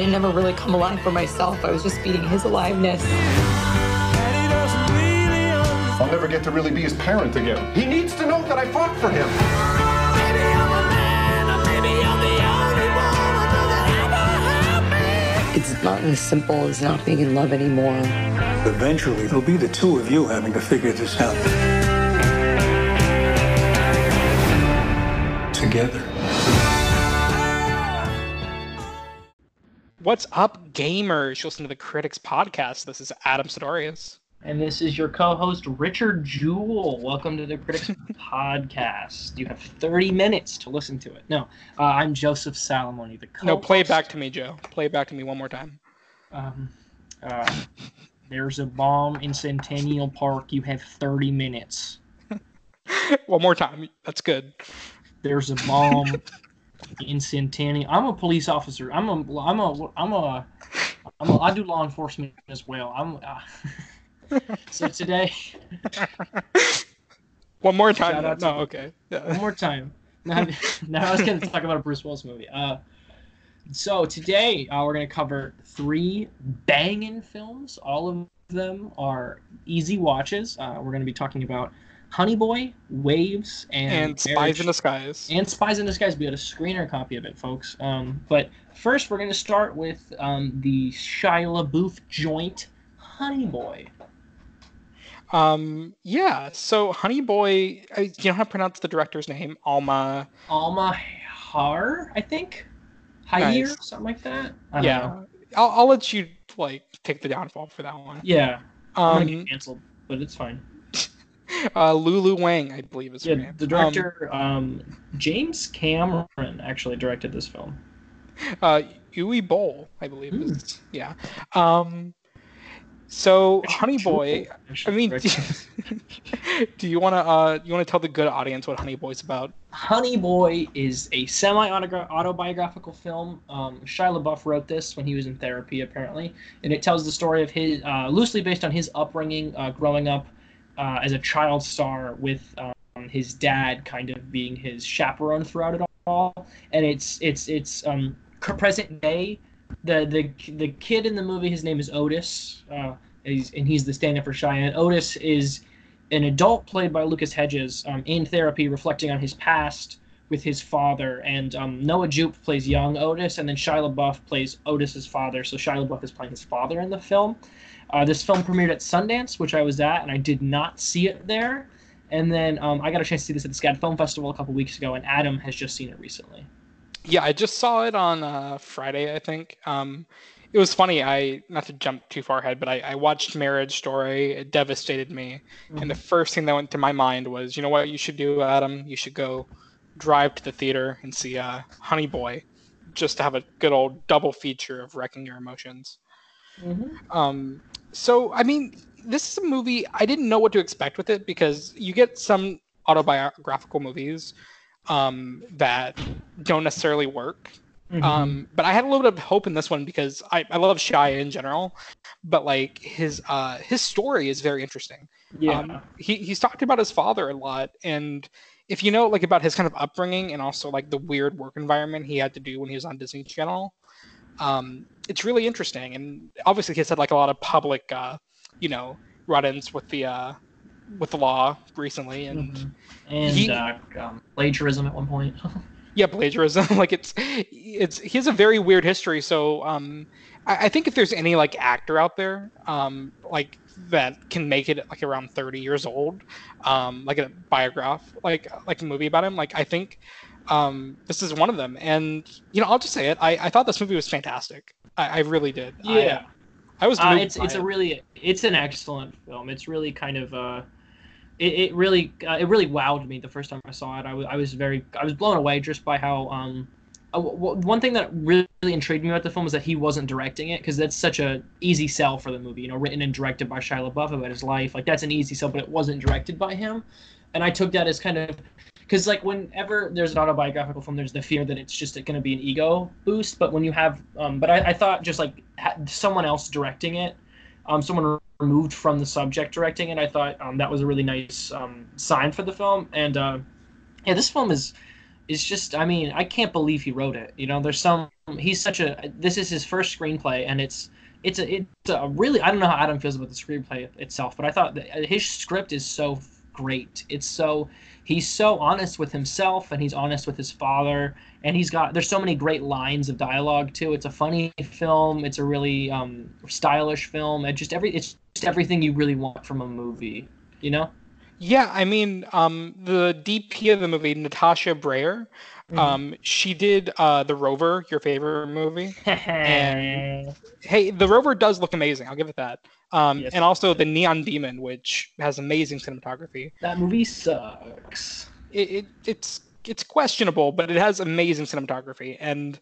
didn't ever really come alive for myself. I was just feeding his aliveness. I'll never get to really be his parent again. He needs to know that I fought for him. It's not as simple as not being in love anymore. Eventually, it'll be the two of you having to figure this out. Together. What's up, gamers? You listen to the Critics Podcast. This is Adam Sidorius. And this is your co-host Richard Jewell. Welcome to the Critics Podcast. You have 30 minutes to listen to it. No, uh, I'm Joseph Salamoni, the co-host. No, play it back to me, Joe. Play it back to me one more time. Um, uh, there's a bomb in Centennial Park. You have 30 minutes. one more time. That's good. There's a bomb in Centennial. I'm a police officer. I'm a. I'm a. I'm a. I'm a I do law enforcement as well. I'm. Uh, so today. One more time. No, okay. Yeah. One more time. Now, now I was going to talk about a Bruce Willis movie. Uh, so today uh, we're going to cover three banging films. All of them are easy watches. Uh, we're going to be talking about Honey Boy, Waves, and, And Spies Marriage- in Disguise. and Spies in Disguise. We got a screener copy of it, folks. Um, but first, we're going to start with um, the Shia LaBeouf joint, Honey Boy. Um, yeah. So, Honey Boy, I, you know how to pronounce the director's name? Alma. Alma Har, I think. Hayir, Nice. something like that. I don't Yeah. know. I'll, I'll let you like take the downfall for that one. Yeah. Um, get canceled, but it's fine. uh, Lulu Wang, I believe is her name. the Um, director, um, James Cameron, actually directed this film. uh Uwe Boll, I believe Hmm. is yeah. Um so Richard Honey Boy, I mean do you wanna uh you wanna tell the good audience what Honey Boy's about? Honey Boy is a semi-autobiographical film. Um, Shia LaBeouf wrote this when he was in therapy, apparently, and it tells the story of his, uh, loosely based on his upbringing, uh, growing up uh, as a child star, with um, his dad kind of being his chaperone throughout it all. And it's it's it's um, present day. The the the kid in the movie, his name is Otis, uh, he's, and he's the stand-in for. And Otis is an adult played by Lucas Hedges um, in therapy, reflecting on his past with his father. And um, Noah Jupe plays young Otis, and then Shia LaBeouf plays Otis's father. So Shia LaBeouf is playing his father in the film. Uh, this film premiered at Sundance, which I was at, and I did not see it there. And then um, I got a chance to see this at the SCAD Film Festival a couple weeks ago, and Adam has just seen it recently. Yeah, I just saw it on uh Friday, I think. Um it was funny, I not to jump too far ahead, but I, I watched Marriage Story, it devastated me. And the first thing that went to my mind was, you know what you should do, Adam? You should go drive to the theater and see uh Honey Boy just to have a good old double feature of wrecking your emotions. Um, so I mean, this is a movie I didn't know what to expect with it because you get some autobiographical movies um, that don't necessarily work. Mm-hmm. Um, but I had a little bit of hope in this one because I, I love Shia in general, but like his uh, his story is very interesting. yeah. Um, he he's talked about his father a lot, and if you know like about his kind of upbringing and also like the weird work environment he had to do when he was on Disney Channel, um, it's really interesting. And obviously, he's had like a lot of public, uh, you know, run-ins with the uh, with the law recently, and Mhm. and he- uh, um, plagiarism at one point. yeah, plagiarism. like it's it's he has a very weird history. So um, I, I think if there's any like actor out there um, like that can make it like around 30 years old, um, like a biograph, like like a movie about him, like I think um, this is one of them. And you know, I'll just say it. I, I thought this movie was fantastic. I, I really did. Yeah. I, was. Uh, it's it's a really it's an excellent film. It's really kind of uh, it, it really uh, it really wowed me the first time I saw it. I was I was very I was blown away just by how um. Uh, w- w- one thing that really intrigued me about the film is that he wasn't directing it because that's such a easy sell for the movie. You know, written and directed by Shia LaBeouf about his life, like that's an easy sell, but it wasn't directed by him. And I took that as kind of because like whenever there's an autobiographical film, there's the fear that it's just going to be an ego boost. But when you have, um, but I, I thought just like someone else directing it, um, someone removed from the subject directing it, I thought um, that was a really nice um, sign for the film. And uh, yeah, this film is is just I mean I can't believe he wrote it. You know, there's some he's such a this is his first screenplay and it's it's a it's a really I don't know how Adam feels about the screenplay itself, but I thought that his script is so great. It's so he's so honest with himself and he's honest with his father and he's got there's so many great lines of dialogue too. It's a funny film. It's a really um, stylish film. And just every it's just everything you really want from a movie. You know. Yeah, I mean, um, the DP of the movie, Natasha Braier, Mm-hmm. um, she did uh, the Rover, your favorite movie. And- Hey, the Rover does look amazing. I'll give it that. Um, Yes. And also the Neon Demon, which has amazing cinematography. that movie sucks. It, it it's it's questionable, but it has amazing cinematography. And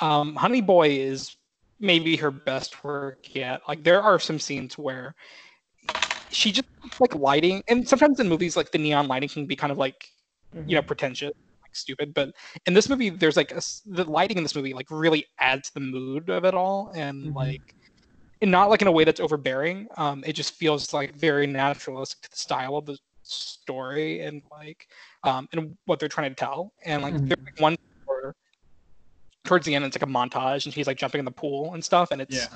um, Honey Boy is maybe her best work yet. Like there are some scenes where she just like lighting, and sometimes in movies like the neon lighting can be kind of like you know pretentious like stupid but in this movie there's like a the lighting in this movie like really adds to the mood of it all and Mhm. like and not like in a way that's overbearing um it just feels like very naturalistic to the style of the story and like um and what they're trying to tell and like there's like one towards the end it's like a montage and she's like jumping in the pool and stuff and it's Yeah.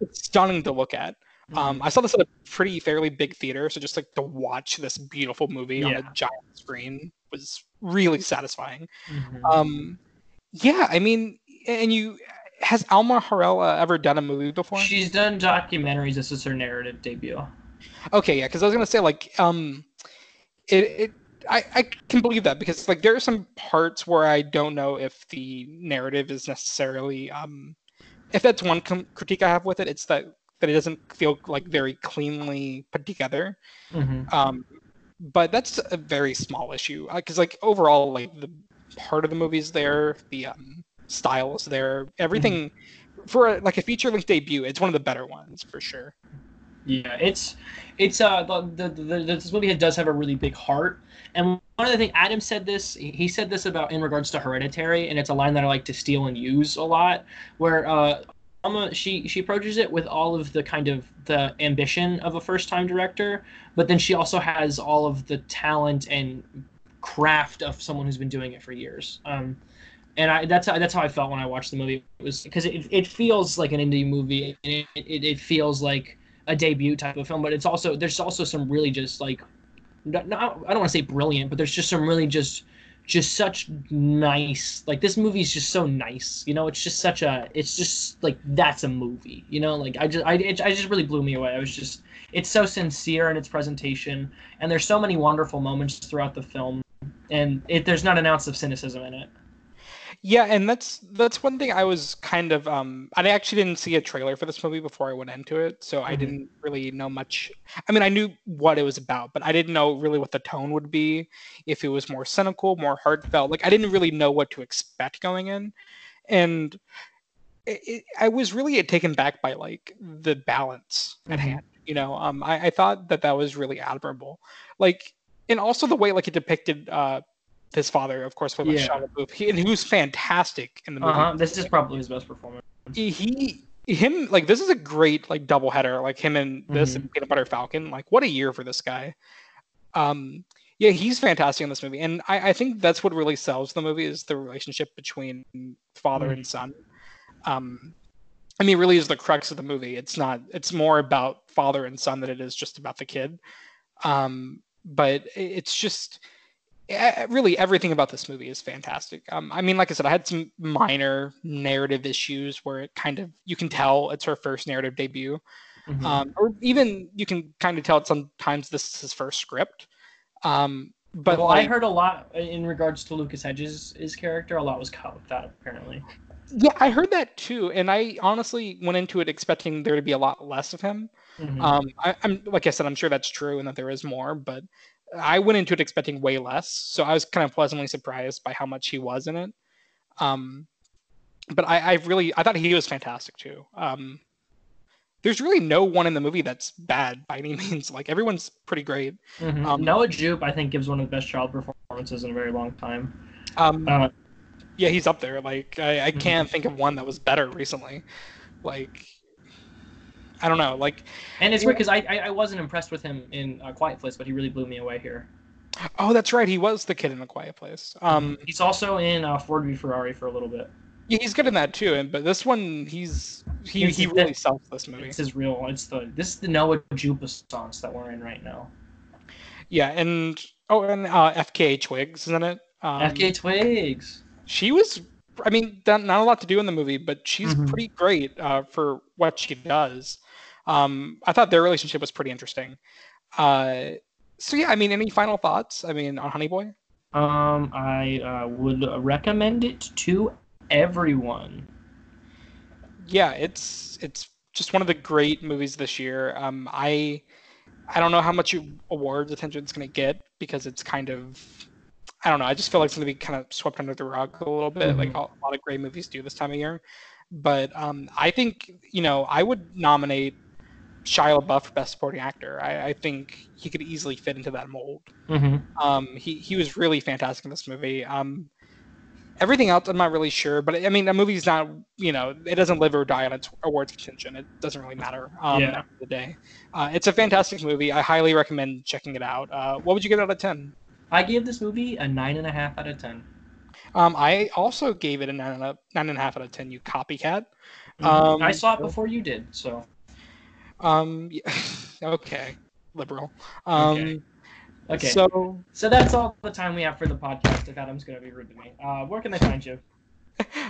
it's stunning to look at Mm-hmm. um, I saw this at a pretty fairly big theater, so just like to watch this beautiful movie on a giant screen was really satisfying. Mhm. Um, yeah, I mean, and you has Alma Harrella ever done a movie before? She's done documentaries. This is her narrative debut. Okay, yeah, because I was gonna say like um, it it I I can believe that because like there are some parts where I don't know if the narrative is necessarily um, if that's one com- critique I have with it, it's that that it doesn't feel like very cleanly put together. Mm-hmm. um but that's a very small issue because like overall like the part of the movie's there the um style is there everything for a, like a feature length debut it's one of the better ones for sure Yeah, it's it's uh the, the, the, this movie does have a really big heart, and one of the things Adam said this he he said this about in regards to Hereditary, and it's a line that I like to steal and use a lot, where uh. Alma, she she approaches it with all of the kind of the ambition of a first time director, but then she also has all of the talent and craft of someone who's been doing it for years. Um, and I that's how, that's how I felt when I watched the movie. It was because it, it feels like an indie movie, and it, it, it feels like a debut type of film, but it's also there's also some really just like not, not I don't want to say brilliant, but there's just some really just just such nice like this movie's just so nice you know? It's just such a it's just like that's a movie you know? Like i just i it, I just really blew me away. I was just it's so sincere in its presentation and there's so many wonderful moments throughout the film and it there's not an ounce of cynicism in it yeah and that's that's one thing i was kind of um i actually didn't see a trailer for this movie before i went into it so i Mhm. didn't really know much i mean i knew what it was about but i didn't know really what the tone would be if it was more cynical more heartfelt like i didn't really know what to expect going in and it, it, i was really taken back by like the balance at Mhm. hand you know um I, I thought that that was really admirable like and also the way like it depicted uh his father of course with Yeah. Shia LaBeouf, he, and he was fantastic in the movie. Uh-huh this is probably his best performance. He him like this is a great like double header like him and this and peanut butter falcon. Like what a year for this guy. Um yeah he's fantastic in this movie. And i i think that's what really sells the movie is the relationship between father Mhm. and son. Um i mean really is the crux of the movie. It's not it's more about father and son than it is just about the kid. Um but it's just really everything about this movie is fantastic. Um, I mean, like I said, I had some minor narrative issues where it kind of you can tell it's her first narrative debut, Mhm. um, or even you can kind of tell it sometimes this is his first script. Um, but well, I heard a lot in regards to Lucas Hedges' his character. A lot was cut with that, apparently. yeah, I heard that too, and I honestly went into it expecting there to be a lot less of him. Mhm. Um, I, I'm like I said, I'm sure that's true and that there is more, but I went into it expecting way less, so I was kind of pleasantly surprised by how much he was in it. Um, but I, I really I thought he was fantastic too. Um, there's really no one in the movie that's bad by any means. Like everyone's pretty great. Mhm. um, Noah Jupe, I think, gives one of the best child performances in a very long time. Um, Uh, yeah, he's up there. Like I, I Mhm. can't think of one that was better recently. Like I don't know. Like and it's weird because I, I I wasn't impressed with him in uh, Quiet Place, but he really blew me away here. Oh, that's right. He was the kid in a quiet place. Um, He's also in uh, Ford v Ferrari for a little bit. yeah, he's good in that too. And but this one, he's he, It's- he really sells this movie. This is real. It's the this is the Noah Jupa songs that we're in right now. Yeah, and oh, and uh, FKA Twigs, isn't it? Um, FK Twigs. She was. I mean, not not a lot to do in the movie, but she's Mhm. pretty great uh, for what she does. Um, I thought their relationship was pretty interesting. Uh, so yeah, I mean, any final thoughts? I mean, on Honey Boy? Um, I uh, would recommend it to everyone. yeah, it's it's just one of the great movies this year. Um, I I don't know how much awards attention it's going to get because it's kind of I don't know. I just feel like it's going to be kind of swept under the rug a little bit, like a lot of great movies do this time of year. But um, I think you know I would nominate Shia LaBeouf for Best Supporting Actor. I, I think he could easily fit into that mold. Mm-hmm. Um, he he was really fantastic in this movie. Um, everything else, I'm not really sure, but I mean, a movie's not, you know, it doesn't live or die on its awards contention. It doesn't really matter. Um, Yeah. The the day, uh, it's a fantastic movie. I highly recommend checking it out. Uh, what would you give out of ten? I gave this movie a nine and a half out of ten. Um, I also gave it a nine and a nine and a half out of ten. You copycat. Mhm. Um, I saw it before you did, so Um, yeah, okay, liberal. Um, Okay. okay. So, so that's all the time we have for the podcast. If Adam's gonna be rude to me, uh, where can they find you?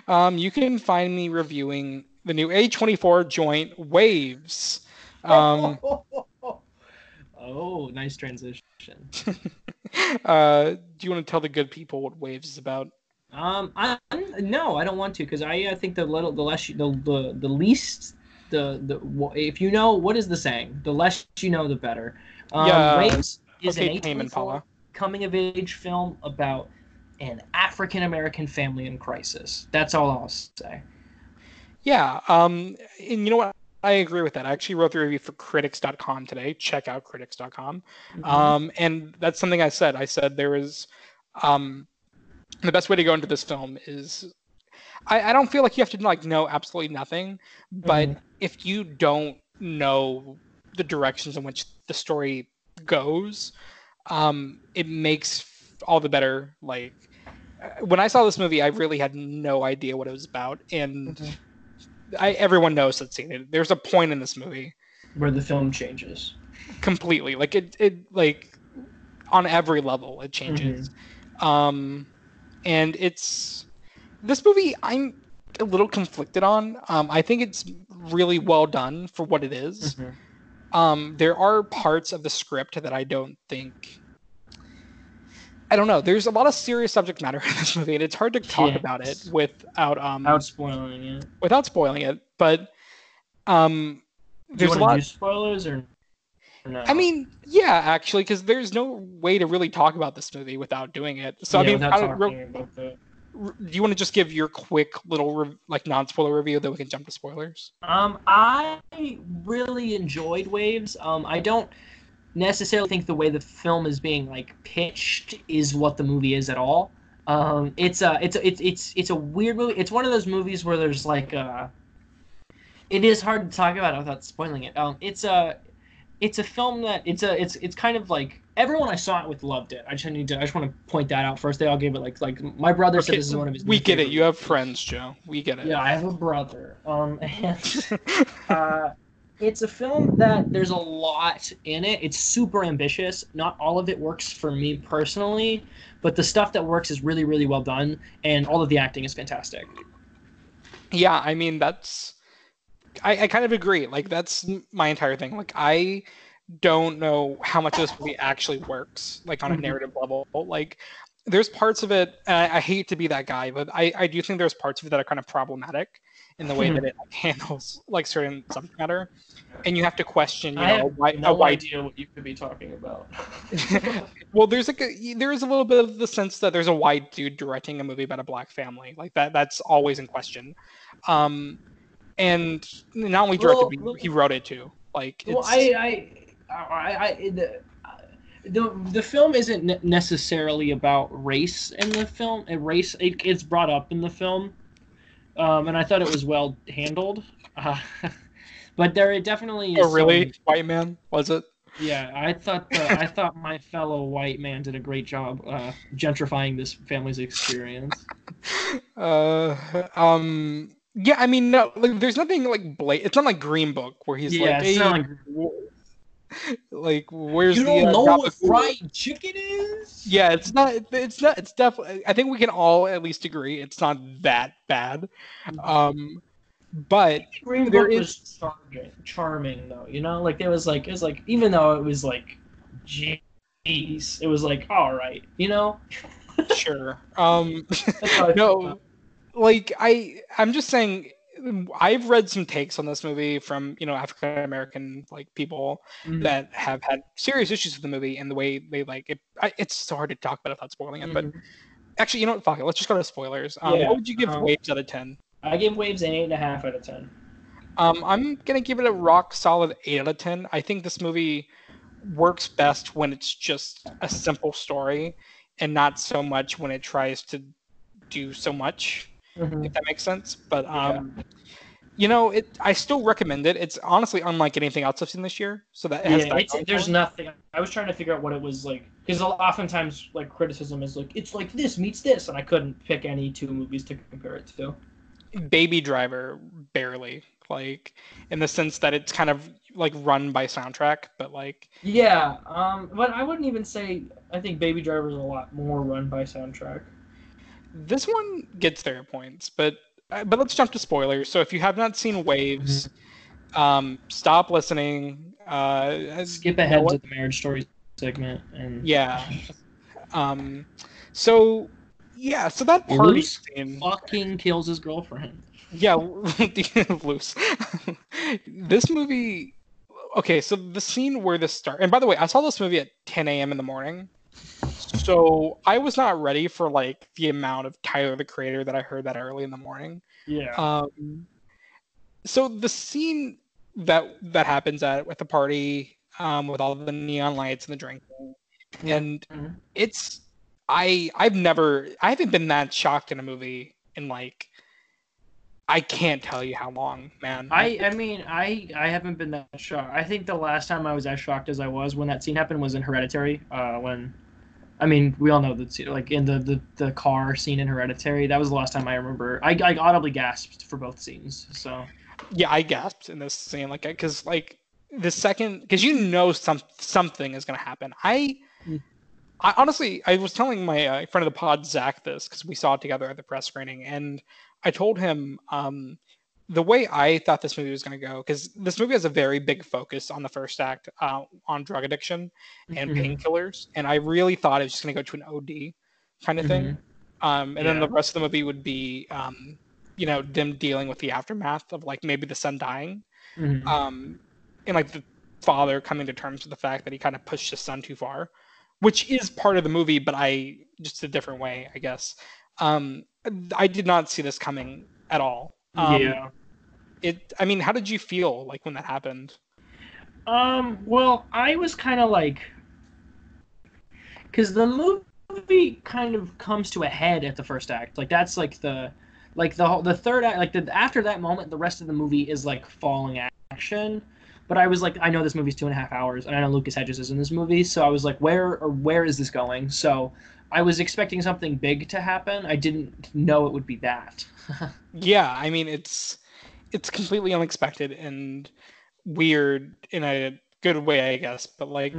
Um, you can find me reviewing the new A24 joint Waves. Um, oh, nice transition. uh, do you want to tell the good people what Waves is about? Um, I no, I don't want to because I, I think the little the less you, the, the the least the the if you know what is the saying the less you know the better. Um, Yeah, Waves is okay, an Tame A24 coming of age film about an African American family in crisis. That's all I'll say. Yeah. Um, and you know what? I agree with that. I actually wrote the review for critics.com today. Check out critics.com. Um, and that's something I said. I said there is um, the best way to go into this film is I, I don't feel like you have to like know absolutely nothing, but Mhm. if you don't know the directions in which the story goes, um, it makes all the better. Like uh, when I saw this movie, I really had no idea what it was about, and Mhm. I, everyone knows that's seen it. There's a point in this movie where the film changes. completely, like it, it like on every level it changes. Um, and it's this movie I'm a little conflicted on. Um, I think it's really well done for what it is. Um, there are parts of the script that I don't think. I don't know. There's a lot of serious subject matter in this movie, and it's hard to talk about it without um Without spoiling it. without spoiling it. But um, there's a lot. do spoilers or no? I mean, yeah, actually, because there's no way to really talk about this movie without doing it. So Yeah, I mean, without how- do you want to just give your quick little like non-spoiler review, then we can jump to spoilers? Um, I really enjoyed Waves. Um, I don't necessarily think the way the film is being like pitched is what the movie is at all. Um, it's a it's a, it's it's it's a weird movie. It's one of those movies where there's like uh it is hard to talk about it without spoiling it. Um, it's a it's a film that it's a it's it's kind of like everyone I saw it with loved it. I just need to I just want to point that out first. They all gave it like like my brother said this is one of his. we get it. You have friends, Joe. We get it. yeah, I have a brother. Um, and uh, it's a film that there's a lot in it. It's super ambitious. Not all of it works for me personally, but the stuff that works is really, really well done, and all of the acting is fantastic. yeah i mean that's I, I kind of agree like that's my entire thing like i don't know how much of this movie actually works like on a Mhm. narrative level. Like there's parts of it and I, I hate to be that guy but I, I do think there's parts of it that are kind of problematic in the way that it like, handles like certain subject matter. And you have to question you I know have why, no white idea what you could be talking about. well there's like a, there is a little bit of the sense that there's a white dude directing a movie about a black family. Like that that's always in question. Um and not only directed Well, he wrote it too. Like it's, well, I, I, I, I the, the the film isn't necessarily about race in the film. And race, it, it's brought up in the film, um, and I thought it was well handled. Uh, but there it definitely is oh really some- white man was it Yeah, I thought the, I thought my fellow white man did a great job uh, gentrifying this family's experience. Uh, um, yeah, I mean, no, like, there's nothing like blat. It's not like Green Book where he's yeah, like, it's hey, not like like, where's you the don't uh, know what fried chicken is. Yeah, it's not. It's not. It's definitely. I think we can all at least agree it's not that bad. Um, but Green There Book is- was charming, charming though. You know, like there was like it was like even though it was like, jeez, it was like all right. You know, sure. Um, That's how I felt no, like I, I'm just saying. I've read some takes on this movie from you know African American like people Mhm. that have had serious issues with the movie and the way they like it. I, it's so hard to talk about without spoiling it. But Mhm. actually, you know what? Fuck it. Let's just go to spoilers. Um, Yeah, what would you give um, Waves out of ten? I give Waves an eight and a half out of ten. Um, I'm gonna give it a rock solid eight out of ten. I think this movie works best when it's just a simple story, and not so much when it tries to do so much. Mhm. If that makes sense. But um, you know, it. I still recommend it. It's honestly unlike anything else I've seen this year. So that it has Yeah, that there's nothing. I was trying to figure out what it was like because oftentimes like criticism is like it's like this meets this, and I couldn't pick any two movies to compare it to. Baby Driver barely like in the sense that it's kind of like run by soundtrack, but like Yeah, um, but I wouldn't even say I think Baby Driver is a lot more run by soundtrack. This one gets their points, but uh, but let's jump to spoilers. So if you have not seen Waves, Mm-hmm. um, stop listening. Uh, Skip ahead what? to the marriage story segment and Yeah. Um. So yeah. So that party Loose scene. fucking kills his girlfriend. Yeah, loose. this movie. Okay, so the scene where this start, and by the way, I saw this movie at 10 a.m. in the morning, so I was not ready for like the amount of Tyler the Creator that I heard that early in the morning. Yeah. Um, so the scene that that happens at with the party, um, with all the neon lights and the drinking, and Mhm. it's I I've never I haven't been that shocked in a movie in like I can't tell you how long, man. I I mean I I haven't been that shocked. I think the last time I was as shocked as I was when that scene happened was in Hereditary. Uh, when, I mean we all know that like in the, the the car scene in Hereditary. That was the last time I remember. I I audibly gasped for both scenes. So yeah, I gasped in this scene like because like the second because you know some something is gonna happen. I. Mm. I honestly, I was telling my uh, friend of the pod, Zach, this because we saw it together at the press screening, and I told him um, the way I thought this movie was going to go, because this movie has a very big focus on the first act uh, on drug addiction and Mhm. painkillers, and I really thought it was just going to go to an OD kind of thing, um, and then the rest of the movie would be, um, you know, them dealing with the aftermath of like maybe the son dying, Mhm. um, and like the father coming to terms with the fact that he kind of pushed his son too far, which is part of the movie, but I just a different way, I guess. Um, I did not see this coming at all. Um, yeah. It. I mean, how did you feel like when that happened? Um. Well, I was kind of like, because the movie kind of comes to a head at the first act. Like that's like the, like the whole the third act. Like the after that moment, the rest of the movie is like falling action. But I was like, I know this movie's two and a half hours, and I know Lucas Hedges is in this movie, so I was like, where or where is this going? So I was expecting something big to happen. I didn't know it would be that. Yeah, I mean, it's it's completely unexpected and weird in a good way, I guess. But like,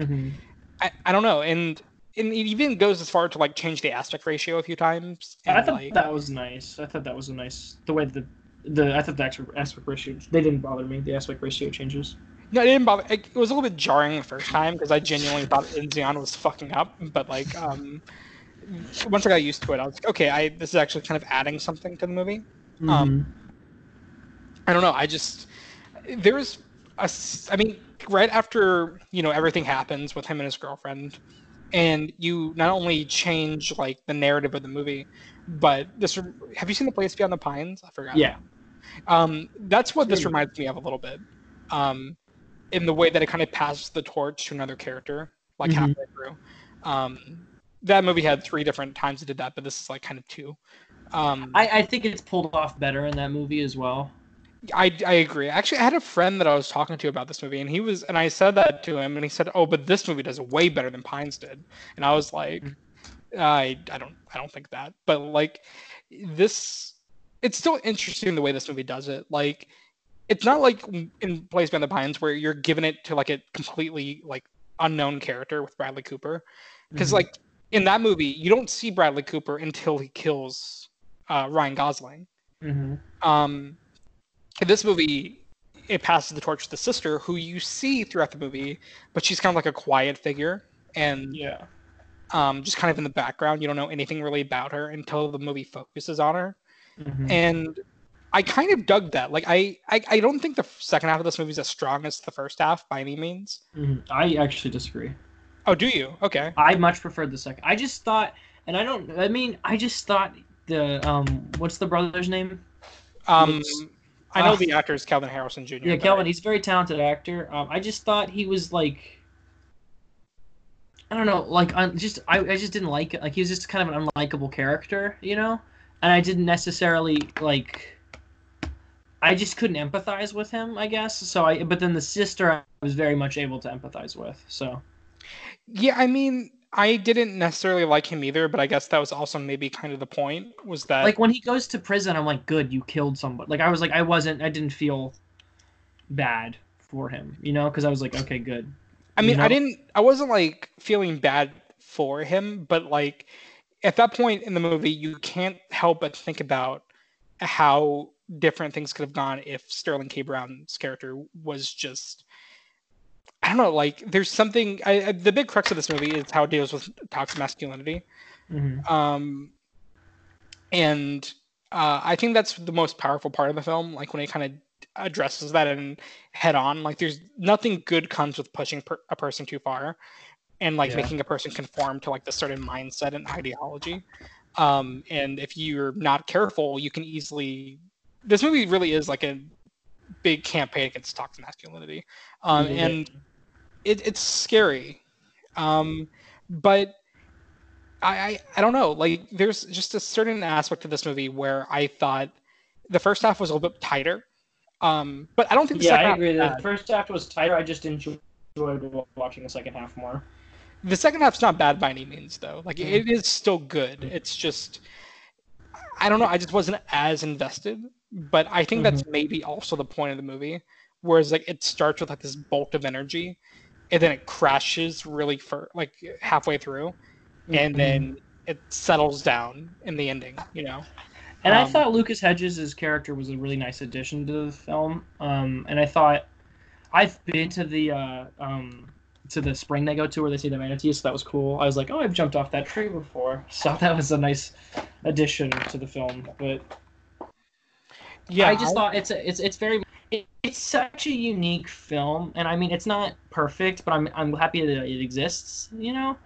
I, I don't know, and and it even goes as far to like change the aspect ratio a few times. And, I thought like, that was nice. I thought that was a nice the way the the I thought the aspect, aspect ratio they didn't bother me. The aspect ratio changes. No, it didn't bother. It, it was a little bit jarring the first time because I genuinely thought Enzion was fucking up. But like, um, once I got used to it, I was like, okay, I this is actually kind of adding something to the movie. Um, I don't know. I just there's a, I mean, right after you know everything happens with him and his girlfriend, and you not only change like the narrative of the movie, but this. Have you seen the place beyond the pines? I forgot. yeah. Um, that's what this reminds me of a little bit. Um, in the way that it kind of passes the torch to another character, like Mhm. halfway through. Um, that movie had three different times it did that, but this is like kind of two. Um, I, I think it's pulled off better in that movie as well. I, I agree. Actually, I had a friend that I was talking to about this movie, and he was, and I said that to him, and he said, "Oh, but this movie does it way better than Pines did," and I was like, I, I don't, I don't think that, but like, this, it's still interesting the way this movie does it. Like, it's not like in Place Beyond the Pines where you're giving it to like a completely like unknown character with Bradley Cooper, because Mhm. like in that movie you don't see Bradley Cooper until he kills uh, Ryan Gosling. Mm-hmm. Um, in this movie, it passes the torch to the sister, who you see throughout the movie, but she's kind of like a quiet figure and Yeah. um, just kind of in the background. You don't know anything really about her until the movie focuses on her. Mhm. And I kind of dug that. Like, I, I, I don't think the second half of this movie is as strong as the first half by any means. Mhm. I actually disagree. Oh, do you? Okay. I much preferred the second. I just thought, and I don't. I mean, I just thought the um, what's the brother's name? Um, It's- I know ah. the actor is Kelvin Harrison Jr. Yeah, but Kelvin. He's a very talented actor. Um, I just thought he was like, I don't know, like un- just I, I just didn't like it. Like he was just kind of an unlikable character, you know. And I didn't necessarily like. I just couldn't empathize with him, I guess. So I, but then the sister, I was very much able to empathize with. So Yeah, I mean, I didn't necessarily like him either, but I guess that was also maybe kind of the point was that like when he goes to prison, I'm like, good, you killed somebody. Like I was like, I wasn't, I didn't feel bad for him, you know, because I was like, okay, good. I mean, you I didn't I wasn't like feeling bad for him, but like at that point in the movie, you can't help but think about how different things could have gone if Sterling K. Brown's character was just I don't know, like there's something I, I- the big crux of this movie is how it deals with toxic masculinity. Mhm. um and uh i think that's the most powerful part of the film like when it kind of addresses that and head on like there's nothing good comes with pushing per- a person too far and like Yeah. making a person conform to like the certain mindset and ideology um and if you're not careful you can easily this movie really is like a big campaign against toxic masculinity um Yeah. and it, it's scary um but I, I I don't know. Like, there's just a certain aspect of this movie where I thought the first half was a little bit tighter, um, but I don't think the Yeah, second I half agree. The first act was tighter. I just enjoyed watching the second half more. The second half's not bad by any means, though. Like, it is still good. It's just I don't know. I just wasn't as invested, but I think that's maybe also the point of the movie. Whereas, like, it starts with like this bolt of energy, and then it crashes really for like halfway through, and then it settles down in the ending. You know. And I Um, thought Lucas Hedges' character was a really nice addition to the film. Um, and I thought I've been to the uh, um, to the spring they go to where they see the manatees, so that was cool. I was like, oh, I've jumped off that tree before, so that was a nice addition to the film. But Yeah, I just thought it's a, it's it's very it, it's such a unique film, and I mean it's not perfect, but I'm I'm happy that it exists. You know.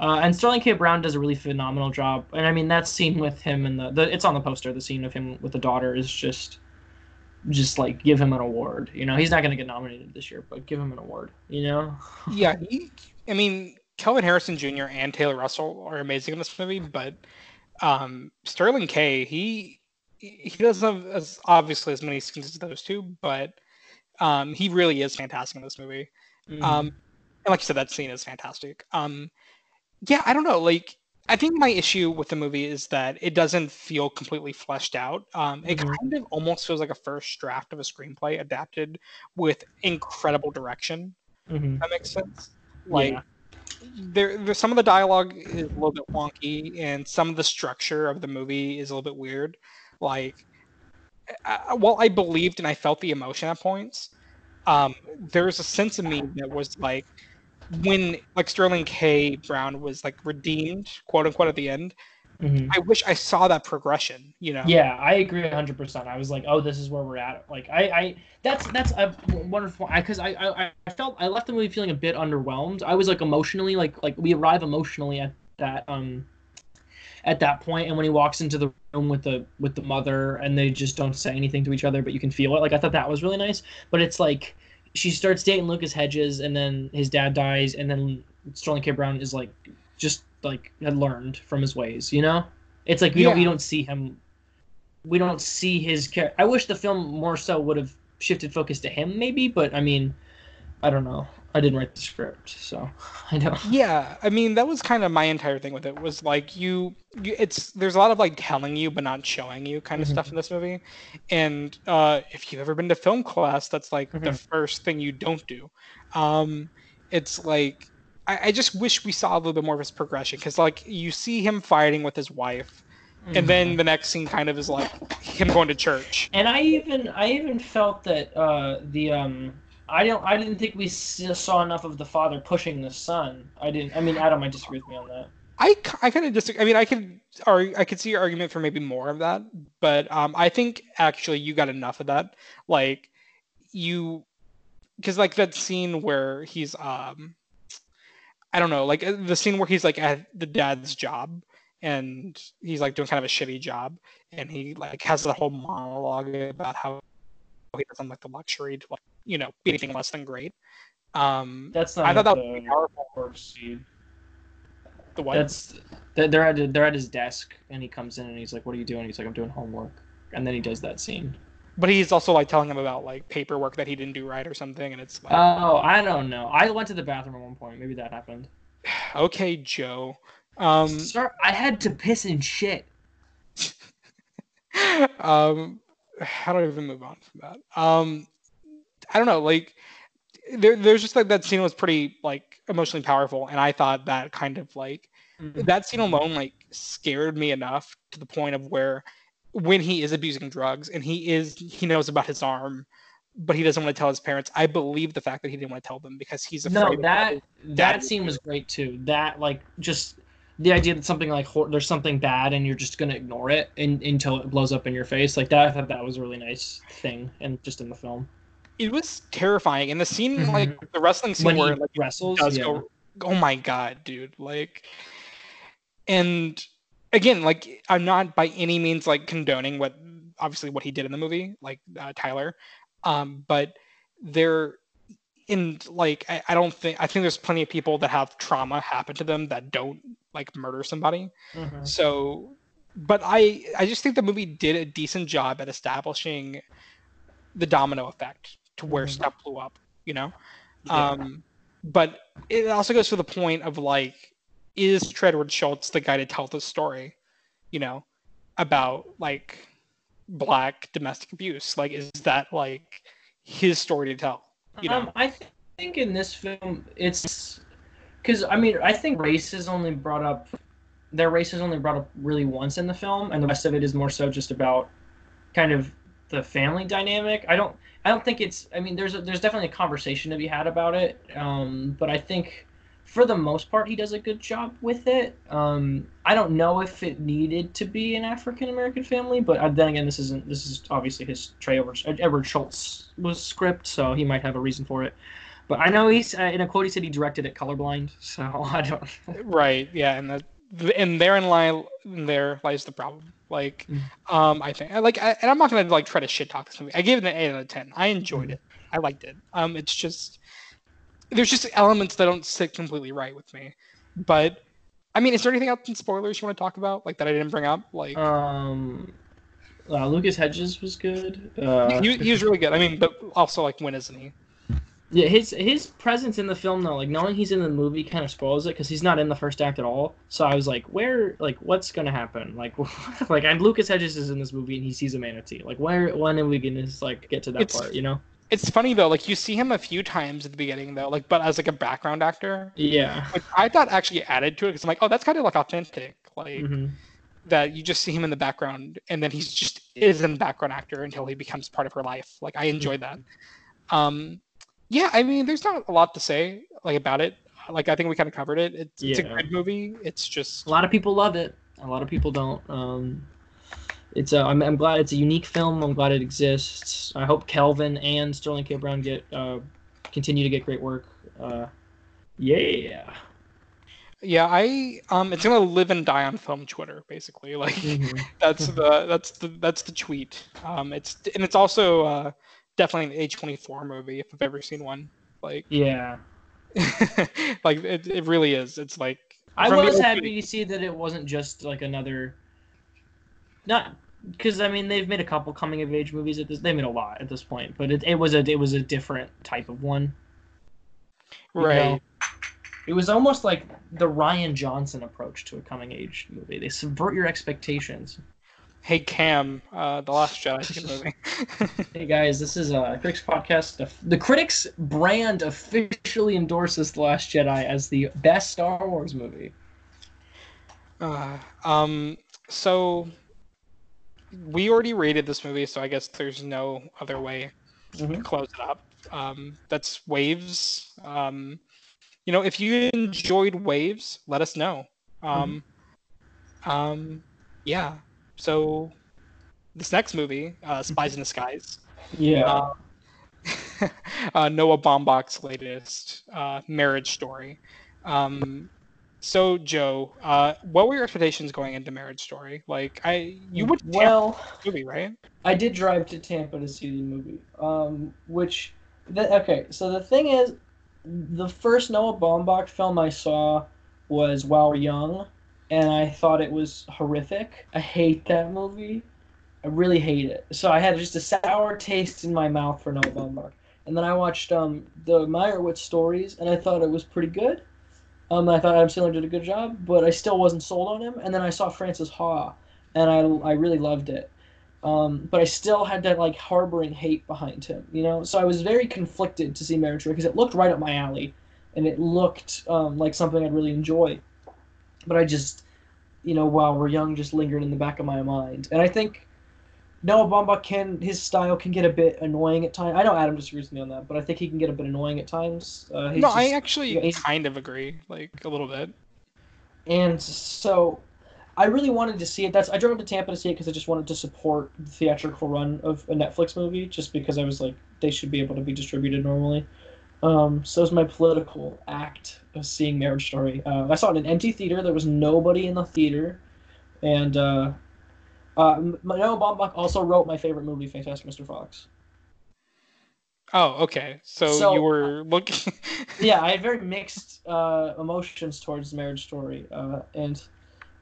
Uh, and Sterling K. Brown does a really phenomenal job, and I mean that scene with him and the, the it's on the poster. The scene of him with the daughter is just, just like give him an award. You know, he's not gonna get nominated this year, but give him an award. You know. yeah, he, I mean, Kelvin Harrison Jr. and Taylor Russell are amazing in this movie, but um, Sterling K. He he doesn't have as obviously as many scenes as those two, but um, he really is fantastic in this movie. Mm-hmm. Um, and like you said, that scene is fantastic. Um, yeah, I don't know. Like, I think my issue with the movie is that it doesn't feel completely fleshed out. Um, it Mhm. kind of almost feels like a first draft of a screenplay adapted with incredible direction. Mhm. That makes sense. Like, Yeah. there, there, some of the dialogue is a little bit wonky, and some of the structure of the movie is a little bit weird. Like, I, while I believed and I felt the emotion at points, um, there was a sense of me that was like, when like Sterling K. Brown was like redeemed, quote unquote, at the end. Mhm. I wish I saw that progression. You know. Yeah, I agree hundred percent. I was like, oh, this is where we're at. Like, I, I that's that's a wonderful. I because I, I I felt I left the movie feeling a bit underwhelmed. I was like emotionally like like we arrive emotionally at that um at that point and when he walks into the room with the with the mother and they just don't say anything to each other but you can feel it like i thought that was really nice but it's like she starts dating lucas hedges and then his dad dies and then sterling k brown is like just like had learned from his ways you know it's like you don't you Yeah. don't see him we don't see his character. I wish the film more so would have shifted focus to him, maybe. But I mean, I don't know. I didn't write the script, so I don't. Yeah, I mean that was kind of my entire thing with it was like you, you it's there's a lot of like telling you but not showing you kind of Mhm. stuff in this movie, and uh, if you've ever been to film class, that's like the Mhm. first thing you don't do. Um, it's like I, I just wish we saw a little bit more of his progression because like you see him fighting with his wife, and then the next scene kind of is like him going to church. And I even I even felt that uh, the um I don't I didn't think we saw enough of the father pushing the son. I didn't. I mean, Adam might disagree with me on that. I, I kind of just I mean I could or I could see your argument for maybe more of that, but um, I think actually you got enough of that. Like you, because like that scene where he's um, I don't know, like uh, the scene where he's like at the dad's job and he's like doing kind of a shitty job, and he like has the whole monologue about how he doesn't like the luxury to like you know be anything less than great. Um, That's not. I thought that was the pretty powerful. worst scene. The what? That's they're they're at they're at his desk and he comes in and he's like, "What are you doing?" He's like, "I'm doing homework," and then he does that scene. But he's also like telling him about like paperwork that he didn't do right or something, and it's like, Oh, I don't know. I went to the bathroom at one point. Maybe that happened. okay, Joe. Um, Sir, I had to piss and shit. um, how do I even move on from that? Um, I don't know. Like, there, there's just like that scene was pretty like emotionally powerful, and I thought that kind of like mm-hmm. that scene alone like scared me enough to the point of where when he is abusing drugs and he is he knows about his arm but he doesn't want to tell his parents i believe the fact that he didn't want to tell them because he's afraid No, that that scene was great too. That like just the idea that something like there's something bad and you're just gonna ignore it in, until it blows up in your face. Like that, I thought that was a really nice thing, and just in the film it was terrifying and the scene Mhm. like the wrestling scene when where he like wrestles. does yeah. go oh my god dude like and again like i'm not by any means like condoning what obviously what he did in the movie like uh, tyler um but there in like I, I don't think i think there's plenty of people that have trauma happen to them that don't like murder somebody Mhm. so but i i just think the movie did a decent job at establishing the domino effect to where Mhm. stuff blew up you know Yeah. um but it also goes to the point of like is Trey Edward Shults the guy to tell the story you know about like black domestic abuse like is that like his story to tell you know Um, I th- think in this film it's because I mean I think race is only brought up. Their race is only brought up really once in the film, and the rest of it is more so just about kind of the family dynamic. I don't. I don't think it's. I mean, there's a, there's definitely a conversation to be had about it. Um, but I think for the most part he does a good job with it. Um, I don't know if it needed to be an African American family, but then again, this isn't. This is obviously his Trey Edward Shults was script, so he might have a reason for it. But I know he's uh, in a quote he said he directed it colorblind, so I don't. right yeah and that and therein lie there lies the problem like Mm. um i think like I, and i'm not gonna like try to shit talk this movie. I gave it an 8 out of 10 i enjoyed Mm. it. I liked it. Um it's just there's just elements that don't sit completely right with me. But i mean is there anything else in spoilers you want to talk about like that i didn't bring up? Like Um, uh, Lucas Hedges was good. Uh, he, he was really good. I mean but also like when isn't he Yeah, his his presence in the film though, like knowing he's in the movie, kind of spoils it because he's not in the first act at all. So I was like, where, like, what's gonna happen? Like, like, and Lucas Hedges is in this movie and he sees a manatee. Like, where, when are we gonna like get to that It's- part? You know? it's funny though like you see him a few times at the beginning though like but as like a background actor Yeah. which i thought actually added to it because i'm like oh that's kind of like authentic like hmm that you just see him in the background and then he's just is a background actor until he becomes part of her life like i enjoyed that um yeah i mean there's not a lot to say like about it like i think we kind of covered it it's, it's a good movie it's just A lot of people love it. A lot of people don't. Um, it's a, I'm, I'm glad it's a unique film. I'm glad it exists. I hope Kelvin and Sterling K. Brown get uh, continue to get great work. Uh, yeah. yeah i um it's gonna live and die on film twitter basically like Mhm. that's the that's the that's the tweet um it's and it's also uh definitely an a24 movie if i've ever seen one like Yeah. like it, it really is it's like I was happy to see that it wasn't just like another, not because I mean they've made a couple coming of age movies at this. They made a lot at this point, but it, it was a it was a different type of one. you Right. know? It was almost like the Rian Johnson approach to a coming age movie. They subvert your expectations. Hey Cam, uh, the Last Jedi is a good movie. Hey guys, this is a Critics podcast. The, the Critics brand officially endorses The Last Jedi as the best Star Wars movie. Uh, um, so we already rated this movie, so I guess there's no other way to Mhm. close it up. Um, that's Waves. Um, you know, if you enjoyed Waves, let us know. Um, um, yeah. So this next movie, uh, Spies in Disguise. Yeah. Uh, uh, Noah Baumbach's latest uh, marriage story. Um, so Joe, uh, what were your expectations going into Marriage Story? Like, I you would well. movie, right? I did drive to Tampa to see the movie. Um, which, the, okay, so the thing is, the first Noah Baumbach film I saw was While We're Young, and I thought it was horrific. I hate that movie. I really hate it. So I had just a sour taste in my mouth for Baumbach. And then I watched um, the Meyerowitz stories, and I thought it was pretty good. Um, I thought Adam Sandler did a good job, but I still wasn't sold on him. And then I saw Francis Ha, and I, I really loved it um, but I still had that like harboring hate behind him, you know. So I was very conflicted to see Marriage Story because it looked right up my alley, and it looked um, like something I'd really enjoy. But I just, you know, while we're young, just lingered in the back of my mind, and I think Noah Baumbach can his style can get a bit annoying at times. I know Adam disagrees with me on that, but I think he can get a bit annoying at times. Uh, No, just- I actually yeah, he's- kind of agree, like a little bit. And so I really wanted to see it. That's I drove to Tampa to see it because I just wanted to support the theatrical run of a Netflix movie, just because I was like they should be able to be distributed normally. Um, so it was my political act of seeing Marriage Story. Uh, I saw it in an empty theater. There was nobody in the theater, and uh, uh, M- Noah Baumbach also wrote my favorite movie, Fantastic Mr. Fox. Oh, okay. So, So- you were looking. yeah, I had very mixed uh, emotions towards Marriage Story. Uh, and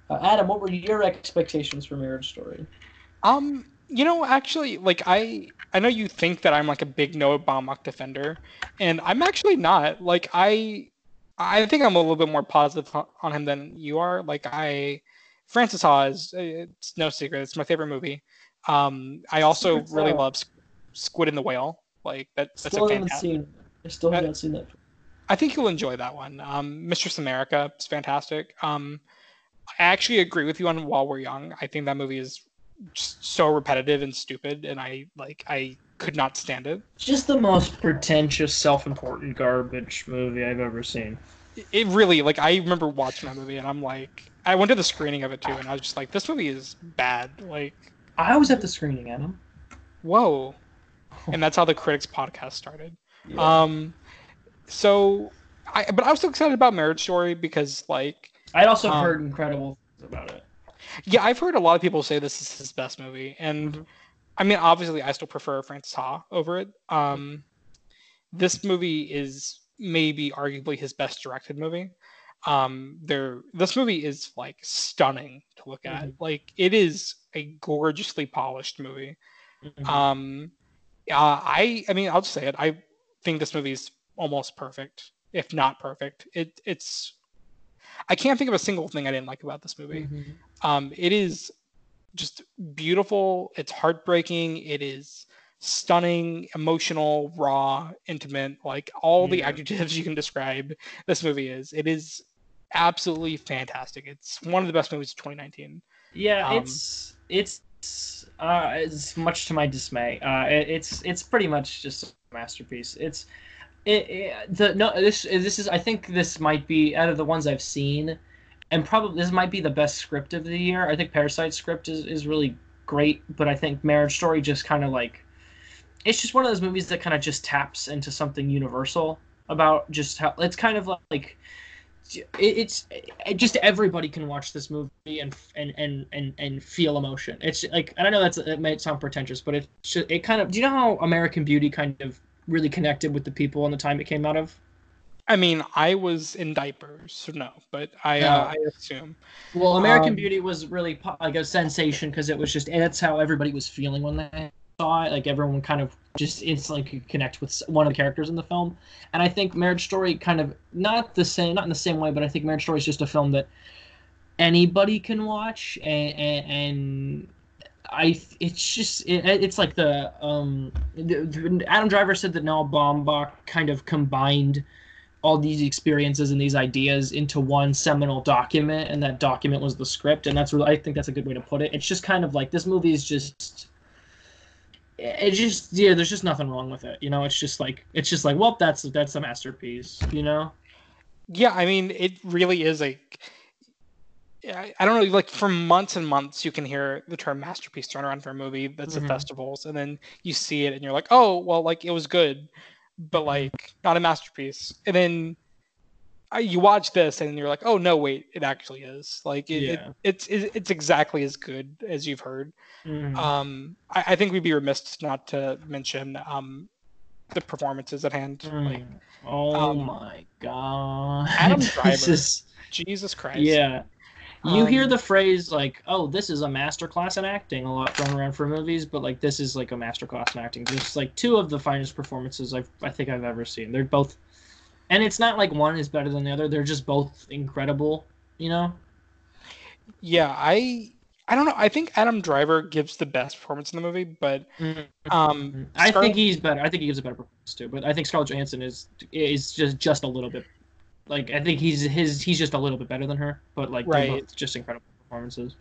uh, Adam, what were your expectations for Marriage Story? Um, you know, actually, like I, I know you think that I'm like a big Noah Baumbach defender, and I'm actually not. Like I, I think I'm a little bit more positive on- him than you are. Like I, Francis Ha is it's no secret. It's my favorite movie. Um, I also really out. love Squid and the Whale. Like that, that's Still a haven't fantastic. seen. I still haven't seen that. I think you'll enjoy that one. Um, Mistress America is fantastic. Um, I actually agree with you on While We're Young. I think that movie is so repetitive and stupid, and I like I could not stand it. Just the most pretentious, self-important garbage movie I've ever seen. It- It really like I remember watching that movie, and I'm like, I went to the screening of it too, and I was just like, this movie is bad. Like, I was at the screening, Adam. whoa. And that's how the critics podcast started. Yeah. Um, so I but I was so excited about Marriage Story because like I'd also um, heard incredible things about it. Yeah, I've heard a lot of people say this is his best movie, and I mean, obviously, I still prefer Francis Ha over it. Um, this movie is maybe arguably his best directed movie. Um, there, this movie is like stunning to look at. Mhm. Like, it is a gorgeously polished movie. Mhm. Um, uh, I, I mean, I'll just say it. I think this movie is almost perfect, if not perfect. It, it's. I can't think of a single thing I didn't like about this movie. Mhm. Um, it is just beautiful. It's heartbreaking. It is stunning, emotional, raw, intimate. Like all the adjectives you can describe this movie is. It is absolutely fantastic. It's one of the best movies of 2019. Yeah, Um, it's it's uh, it's much to my dismay. Uh, it, it's it's pretty much just a masterpiece. It's it, it the no this this is I think this might be out of the ones I've seen, and probably this might be the best script of the year. I think Parasite script is is really great, but I think Marriage Story just kind of like it's just one of those movies that kind of just taps into something universal about just how it's kind of like it's it, just everybody can watch this movie and and and and, and feel emotion. It's like I don't know that's it might sound pretentious, but just, it kind of. Do you know how American Beauty kind of really connected with the people in the time it came out of? I mean, I was in diapers, so no, but I No. uh, I assume. Well, American Um, Beauty was really like a sensation because it was just that's how everybody was feeling when they saw it. Like everyone kind of just instantly could connect with one of the characters in the film. And I think Marriage Story kind of not the same, not in the same way, but I think Marriage Story is just a film that anybody can watch, and, and, and I it's just it, it's like the um the- Adam Driver said that Noah Baumbach kind of combined all these experiences and these ideas into one seminal document and that document was the script and that's really i think that's a good way to put it. It's just kind of like this movie is just it just yeah there's just nothing wrong with it you know? It's just like it's just like well that's that's a masterpiece you know? Yeah, I mean, it really is like I don't know, like for months and months, you can hear the term masterpiece thrown around for a movie that's Mhm. at festivals, and then you see it, and you're like, oh, well, like it was good, but like not a masterpiece. And then uh, you watch this, and you're like, oh no, wait, it actually is. Like it, Yeah. it, it's it, it's exactly as good as you've heard. Mhm. Um, I, I think we'd be remiss not to mention um the performances at hand. Like Mm. oh um, my god Adam Driver. is- Jesus Christ. yeah you hear Um, the phrase like oh this is a master class in acting a lot thrown around for movies but like this is like a master class in acting. Just like two of the finest performances I've, i think i've ever seen. They're both and it's not like one is better than the other. They're just both incredible you know? Yeah, I I don't know. I think Adam Driver gives the best performance in the movie, but um i think he's better. I think he gives a better performance too but i think scarlett johansson is is just just a little bit like i think he's his he's just a little bit better than her but like they're both just incredible performances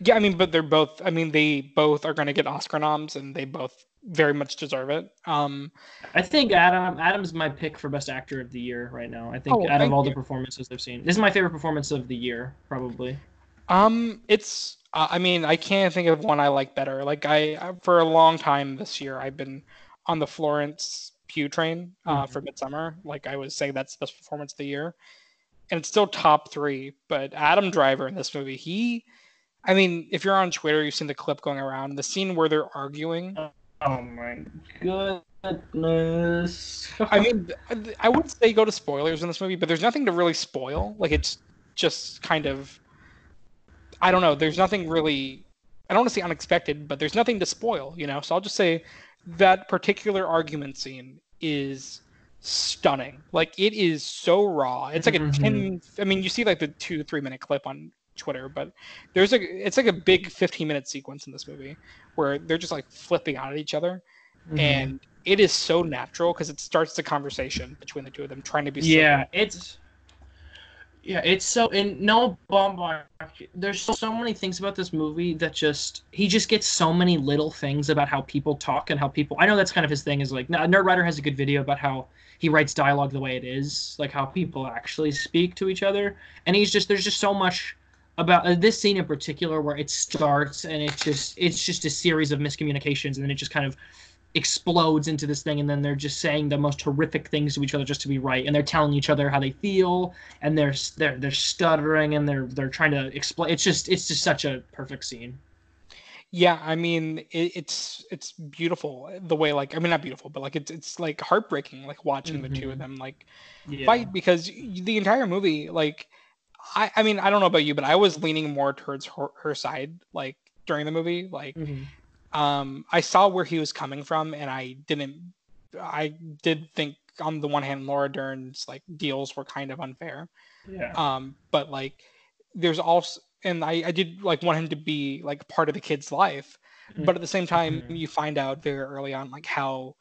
yeah, I mean, but they're both. I mean, they both are going to get Oscar noms, and they both very much deserve it. Um, I think Adam Adam's my pick for best actor of the year right now. I think Oh, out of all you. the performances I've seen, this is my favorite performance of the year, probably. um, it's. Uh, I mean, I can't think of one I like better. Like I- for a long time this year, I've been on the Florence Pugh train uh, Mhm. for Midsommar. Like I would say, that's the best performance of the year, and it's still top three. But Adam Driver in this movie, he. I mean, if you're on Twitter, you've seen the clip going around. The scene where they're arguing. Oh my goodness! I mean, I wouldn't say go to spoilers in this movie, but there's nothing to really spoil. Like it's just kind of, I don't know. There's nothing really. I don't want to say unexpected, but there's nothing to spoil. You know, so I'll just say that particular argument scene is stunning. Like it is so raw. It's like a Mhm. ten. I mean, you see like the two three minute clip on Twitter, but there's a. It's like a big 15 minute sequence in this movie where they're just like flipping out at each other Mhm. and it is so natural because it starts the conversation between the two of them trying to be yeah, it's yeah, it's so and Noah Baumbach. There's so many things about this movie that just he just gets so many little things about how people talk and how people. I know that's kind of his thing. Is like Nerdwriter has a good video about how he writes dialogue the way it is, like how people actually speak to each other, and he's just there's just so much about uh, this scene in particular where it starts and it just it's just a series of miscommunications and then it just kind of explodes into this thing and then they're just saying the most horrific things to each other just to be right and they're telling each other how they feel and they're they're they're stuttering and they're they're trying to explain it's just it's just such a perfect scene yeah i mean it, it's it's beautiful the way like i mean not beautiful but like it's it's like heartbreaking like watching the two of Mhm. them like yeah fight because the entire movie like i i mean i don't know about you but i was leaning more towards her, her side like during the movie like Mhm. Um i saw where he was coming from and i didn't i did think on the one hand laura dern's like deals were kind of unfair. Yeah. Um but like there's also and I, I did like want him to be like part of the kid's life. But at the same time Mhm. you find out very early on like how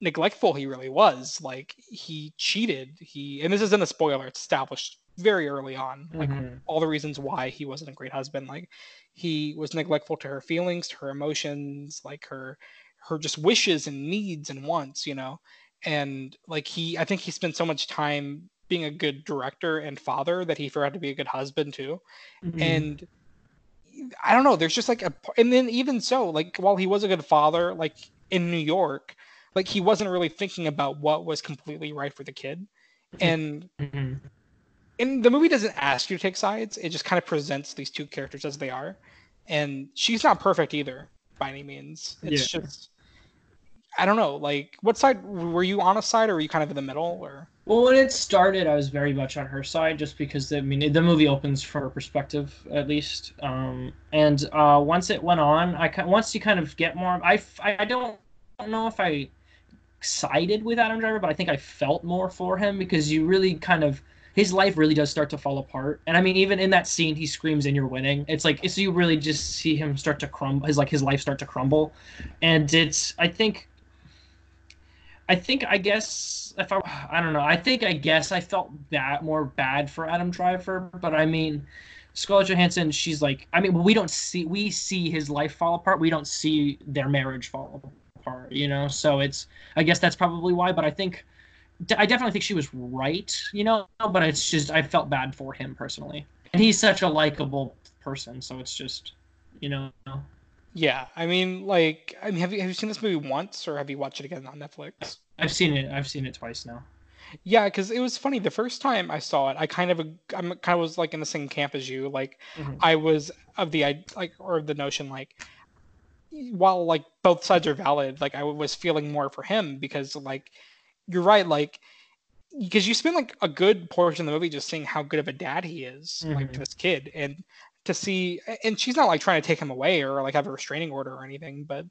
neglectful he really was. Like he cheated. He and this isn't a spoiler it's established very early on like Mhm. all the reasons why he wasn't a great husband. Like he was neglectful to her feelings to her emotions like her her just wishes and needs and wants you know and like he i think he spent so much time being a good director and father that he forgot to be a good husband too Mhm. and i don't know there's just like a and then even so like while he was a good father like in new york like he wasn't really thinking about what was completely right for the kid and Mhm. And the movie doesn't ask you to take sides it just kind of presents these two characters as they are and she's not perfect either by any means it's Yeah. just I don't know, like what side were you on a side or were you kind of in the middle or? Well, when it started, I was very much on her side, just because I mean the movie opens from her perspective at least. Um, and uh, once it went on, I once you kind of get more, I I don't know if I sided with Adam Driver, but I think I felt more for him because you really kind of his life really does start to fall apart. And I mean, even in that scene, he screams, "And you're winning." It's like so you really just see him start to crumble. His like his life start to crumble, and it's I think. I think I guess if I I don't know I think I guess I felt that more bad for Adam Driver, but I mean. Scarlett Johansson, she's like, I mean, we don't see, we see his life fall apart. We don't see their marriage fall apart, you know? So it's, I guess that's probably why, but I think I definitely think she was right, you know, but it's just I felt bad for him personally, and he's such a likable person, so it's just, you know. Yeah, I mean, like, I mean, have you have you seen this movie once, or have you watched it again on Netflix? I've seen it. I've seen it twice now. Yeah, because it was funny. The first time I saw it, I kind of, I'm kind of was like in the same camp as you. Like, mm-hmm. I was of the I like or the notion like, while like both sides are valid, like I was feeling more for him because like you're right. Like, because you spend like a good portion of the movie just seeing how good of a dad he is, mm-hmm. like to this kid, and to see, and she's not like trying to take him away or like have a restraining order or anything, but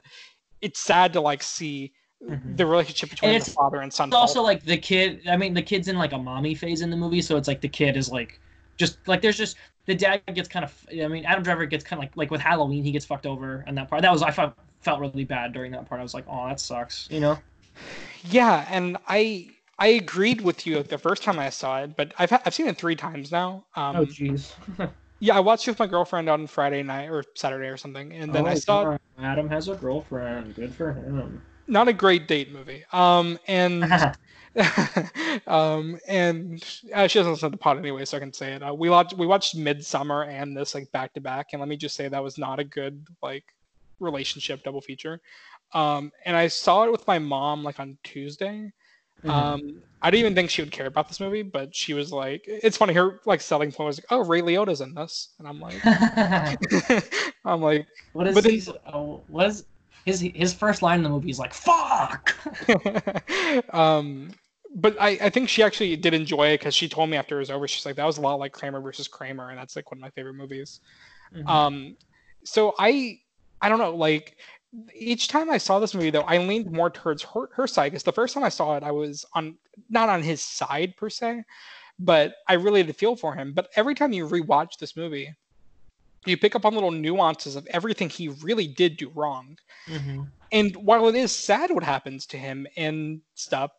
it's sad to like see mm-hmm. the relationship between the father and son. It's also like the kid. I mean, the kid's in like a mommy phase in the movie, so it's like the kid is like just like there's just the dad gets kind of. I mean, Adam Driver gets kind of like like with Halloween, he gets fucked over, and that part that was I felt felt really bad during that part. I was like, oh, that sucks, you know. Yeah, and I I agreed with you the first time I saw it, but I've I've seen it three times now. Um, oh jeez. yeah, I watched it with my girlfriend on Friday night or Saturday or something, and then oh, I saw Adam has a girlfriend. Good for him. Not a great date movie. Um, and um, and uh, she doesn't listen to the pod anyway, so I can say it. Uh, we watched we watched Midsommar and this like back to back, and let me just say that was not a good like relationship double feature. Um, and I saw it with my mom like on Tuesday. Mm-hmm. Um, I didn't even think she would care about this movie, but she was like, "It's funny." Her like selling point was like, "Oh, Ray Liotta's in this," and I'm like, "I'm like, what is but he? Oh, what is his his first line in the movie? Is like, "Fuck." um, but I, I think she actually did enjoy it because she told me after it was over, she's like, "That was a lot like Kramer versus Kramer," and that's like one of my favorite movies. Mm-hmm. Um, so I I don't know, like each time I saw this movie, though, I leaned more towards her, her side because the first time I saw it, I was on not on his side per se, but I really did feel for him. But every time you rewatch this movie, you pick up on little nuances of everything he really did do wrong. Mm-hmm. And while it is sad what happens to him and stuff,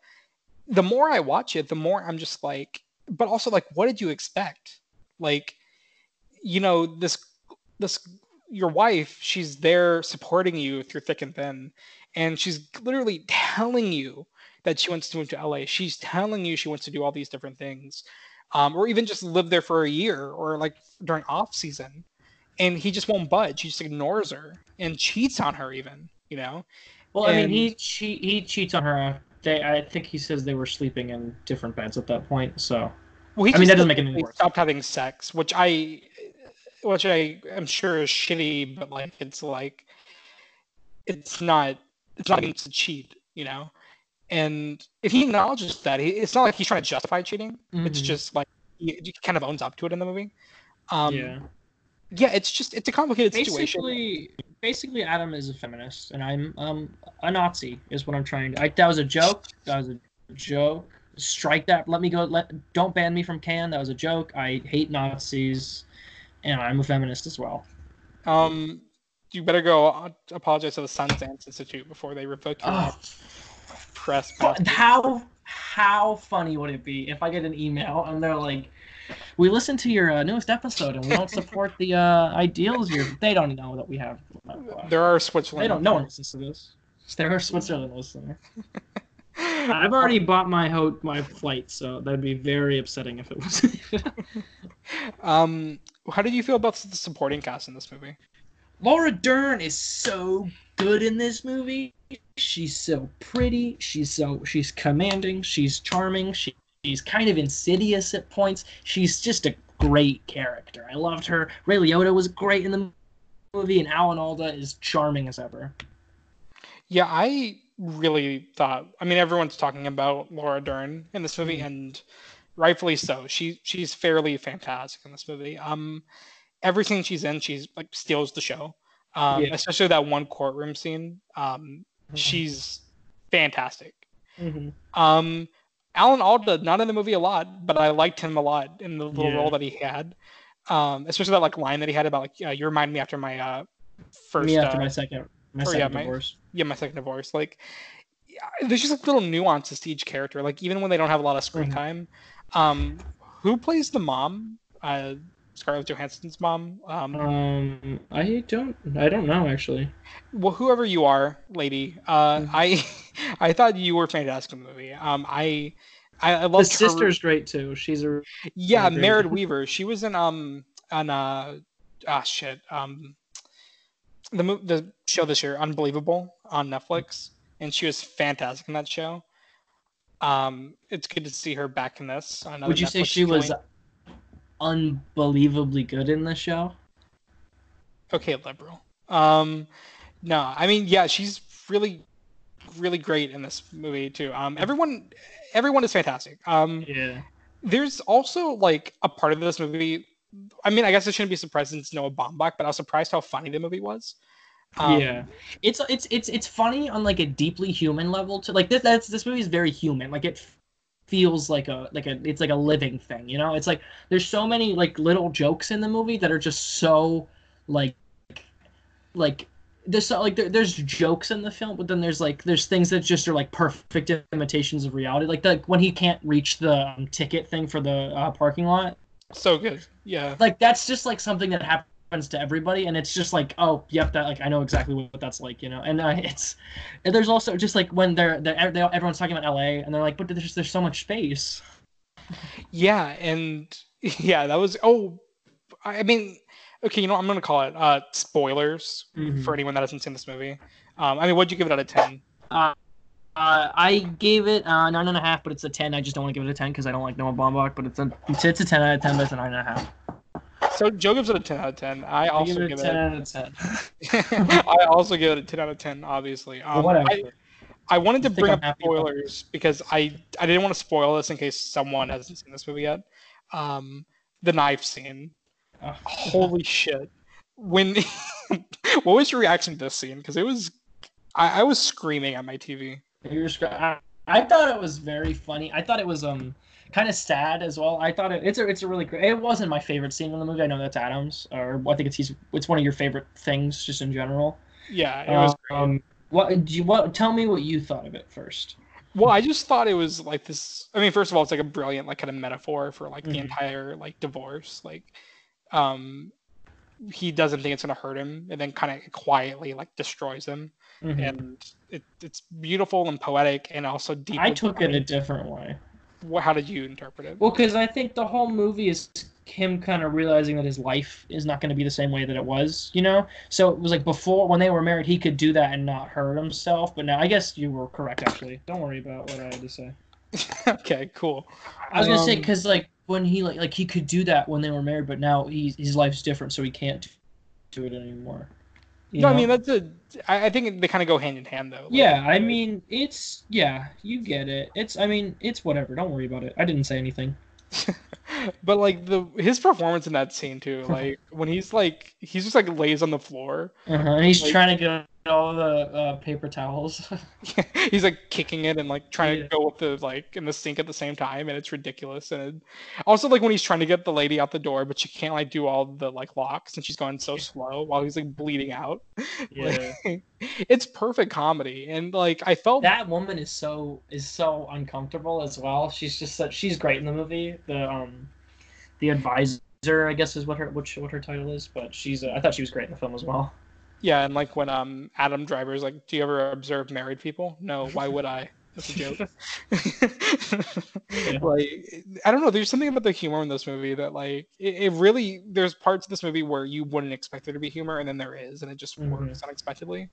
the more I watch it, the more I'm just like, but also like, what did you expect? Like, you know, this this your wife, she's there supporting you through thick and thin, and she's literally telling you that she wants to move to LA. She's telling you she wants to do all these different things, um, or even just live there for a year or like during off season, and he just won't budge. He just ignores her and cheats on her, even. You know. Well, and... I mean, he he cheats on her. They, I think he says they were sleeping in different beds at that point. So. Well, I mean, that doesn't make any sense. Stopped having sex, which I which I am sure is shitty, but like it's like it's not it's not to cheat, you know. And if he acknowledges that, it's not like he's trying to justify cheating. Mm-hmm. It's just like he, he, kind of owns up to it in the movie. Um, yeah. Yeah, it's just it's a complicated basically, situation. Basically, Adam is a feminist, and I'm um a Nazi. Is what I'm trying to. I, that was a joke. That was a joke. Strike that. Let me go. Let don't ban me from Cannes. That was a joke. I hate Nazis and I'm a feminist as well. Um, you better go apologize to the Sundance Institute before they revoke your oh. press. How how funny would it be if I get an email and they're like, "We listened to your uh, newest episode and we don't support the uh, ideals you They don't know that we have. Uh, there are Switzerland. They don't. No one listens to this. There are Switzerland listeners. I've already bought my ho- my flight, so that'd be very upsetting if it was. um, how did you feel about the supporting cast in this movie? Laura Dern is so good in this movie. She's so pretty. She's so she's commanding. She's charming. She, she's kind of insidious at points. She's just a great character. I loved her. Ray Liotta was great in the movie, and Alan Alda is charming as ever. Yeah, I really thought. I mean, everyone's talking about Laura Dern in this movie, mm-hmm. and rightfully so. She she's fairly fantastic in this movie. Um, everything she's in, she's like steals the show. Um, Yeah. especially that one courtroom scene. Um, Mhm. she's fantastic. Mhm. Um, Alan Alda, not in the movie a lot, but I liked him a lot in the little Yeah. role that he had. Um, especially that like line that he had about like, uh, you remind me after my uh, first, Me after uh, my second, my second yeah, my- divorce. yeah, my second divorce. Like, yeah, there's just like little nuances to each character. Like even when they don't have a lot of screen Mhm. time, um, who plays the mom? Uh, Scarlett Johansson's mom. Um, Um, I don't, I don't know actually. well, whoever you are, lady, uh, Mhm. I, I thought you were fantastic in the movie. Um, I, I, I The loved her. sister's great too. She's a Yeah, great. Merritt Wever. She was in um on uh ah shit um the the show this year, Unbelievable, on Netflix, and she was fantastic in that show. Um, it's good to see her back in this. Another Would you say Netflix she was unbelievably good in the show? okay? Liberal. Um, no, I mean yeah, she's really really great in this movie too. Um, everyone everyone is fantastic. Um, Yeah. there's also like a part of this movie. I mean, I guess I shouldn't be surprised since Noah Baumbach, but I was surprised how funny the movie was. Um, yeah, it's it's it's it's funny on like a deeply human level. To like this, that's this movie is very human. Like it feels like a like a it's like a living thing. You know, it's like there's so many like little jokes in the movie that are just so like like there's so, like there, there's jokes in the film, but then there's like there's things that just are like perfect imitations of reality. Like the when he can't reach the um, ticket thing for the uh, parking lot So good. Yeah. like that's just like something that happens to everybody and it's just like oh yep that like i know exactly what that's like you know and uh, it's and there's also just like when they're, they're they, everyone's talking about la and they're like but there's there's so much space Yeah. And yeah, that was, oh, I mean, okay, you know, what, I'm to call it uh, spoilers Mhm. for anyone that hasn't seen this movie. Um, I mean, what'd you give it out of 10? uh, uh, I gave it uh, nine and a half, but it's a ten. I just don't want to give it a ten because I don't like Noah Baumbach. But it's a it's, it's a ten out of ten, but it's a nine and a half. So Joe gives it a 10 out of 10. I also give it a give ten out of ten. I also give it a 10 out of 10, obviously. Um. I, I wanted to bring I'm up spoilers because I I didn't want to spoil this in case someone hasn't seen this movie yet. Um, the knife scene. Oh. Holy shit! When what was your reaction to this scene? Because it was, I, I was screaming at my TV. You were I, I thought it was very funny. I thought it was um kind of sad as well. I thought it, it's a it's a really great. It wasn't my favorite scene in the movie. I know that's Adams, or I think it's he's it's one of your favorite things just in general. Yeah, it was. great. Um, what do you what? Tell me what you thought of it first. Well, I just thought it was like this. I mean, first of all, it's like a brilliant like kind of metaphor for like the Mhm. entire like divorce. Like, um, he doesn't think it's gonna hurt him, and then kind of quietly like destroys him. Mhm. And it, it's beautiful and poetic, and also deep. I took it a different way. How did you interpret it? Well, because I think the whole movie is him kind of realizing that his life is not going to be the same way that it was, you know. So it was like before when they were married, he could do that and not hurt himself. But now I guess you were correct. Actually, don't worry about what I had to say. okay, cool. I was gonna say Um, because like when he like like he could do that when they were married, but now he his life's different, so he can't do it anymore. You no, I mean that's a. I, I think they kind of go hand in hand though. Like, yeah, I mean it's yeah, you get it. It's I mean it's whatever. Don't worry about it. I didn't say anything. but like the his performance in that scene too, like when he's like he's just like lays on the floor, Uh-huh. And he's Like- trying to get all the uh, paper towels. he's like kicking it and like trying Yeah. to go with the like in the sink at the same time, and it's ridiculous. And it, also like when he's trying to get the lady out the door, but she can't like do all the like locks, and she's going so slow while he's like bleeding out. yeah. Like, it's perfect comedy, and like I felt that woman is so is so uncomfortable as well. She's just such, she's great in the movie. The um the advisor, I guess, is what her which what her title is. But she's uh, I thought she was great in the film as well. Yeah, and like when um Adam Driver's like, "Do you ever observe married people?" No, why would I? That's a joke. Like I don't know, there's something about the humor in this movie that like it, it really there's parts of this movie where you wouldn't expect there to be humor, and then there is, and it just Mhm. works unexpectedly.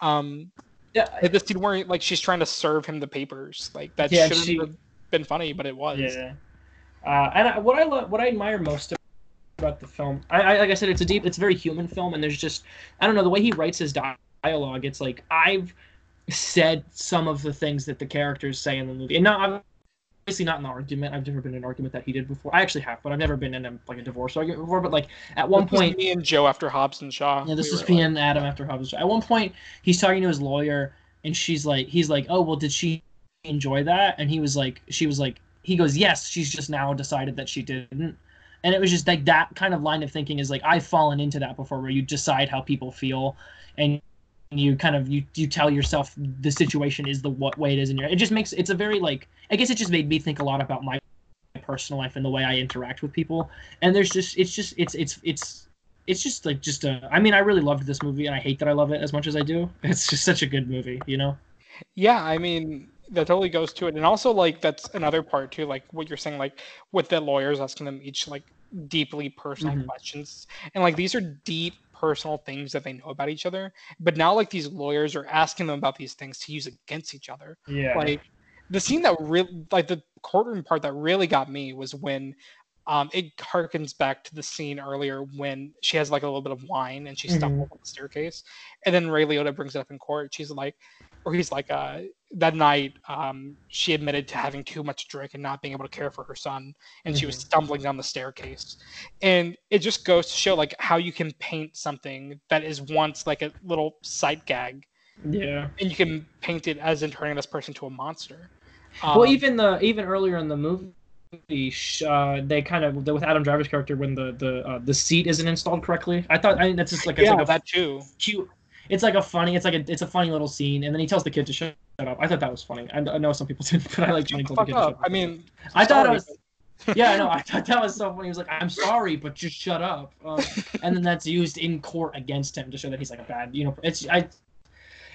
Um, Yeah, like the scene where like she's trying to serve him the papers, like that Yeah, shouldn't she- have been funny, but it was. Yeah. Uh, and I, what I love, what I admire most about the film, I, I like I said, it's a deep, it's a very human film, and there's just, I don't know, the way he writes his dialogue, it's like I've, said some of the things that the characters say in the movie, and not obviously not in the argument. I've never been in an argument that he did before. I actually have, but I've never been in a, like a divorce argument before. But like at one This point, me and Joe after Hobbs and Shaw. yeah, this We is were me like- and Adam after Hobbs. At one point, he's talking to his lawyer, and she's like, he's like, oh well, did she enjoy that? And he was like, she was like, he goes, yes, she's just now decided that she didn't. And it was just like that kind of line of thinking is like I've fallen into that before, where you decide how people feel, and you kind of you you tell yourself the situation is the what way it is in your. It just makes it's a very like I guess it just made me think a lot about my personal life and the way I interact with people. And there's just it's just it's it's it's it's just like just a i mean i really loved this movie and i hate that i love it as much as i do it's just such a good movie you know Yeah, I mean that totally goes to it, and also like that's another part too, like what you're saying, like with the lawyers asking them each like deeply personal Mhm. questions, and like these are deep personal things that they know about each other, but now like these lawyers are asking them about these things to use against each other. yeah Like the scene that really, like the courtroom part that really got me was when. Um, it harkens back to the scene earlier when she has like a little bit of wine and she stumbles on the staircase, and then Ray Liotta brings it up in court. She's like, or he's like, uh, that night um, she admitted to having too much to drink and not being able to care for her son, and she was stumbling down the staircase. And it just goes to show like how you can paint something that is once like a little sight gag, yeah and you can paint it as in turning this person to a monster. well Um, even the even earlier in the movie uh, they kind of with adam driver's character when the the uh, the seat isn't installed correctly i thought i mean that's just like yeah, like a that too. cute it's like a funny it's like a it's a funny little scene and then he tells the kid to shut up i thought that was funny i, I know some people didn't but i like he told the kid to shut up. I mean, I thought it was. Yeah, I know. I thought that was so funny. He was like, "I'm sorry, but just shut up," um, and then that's used in court against him to show that he's like a bad, you know. It's I,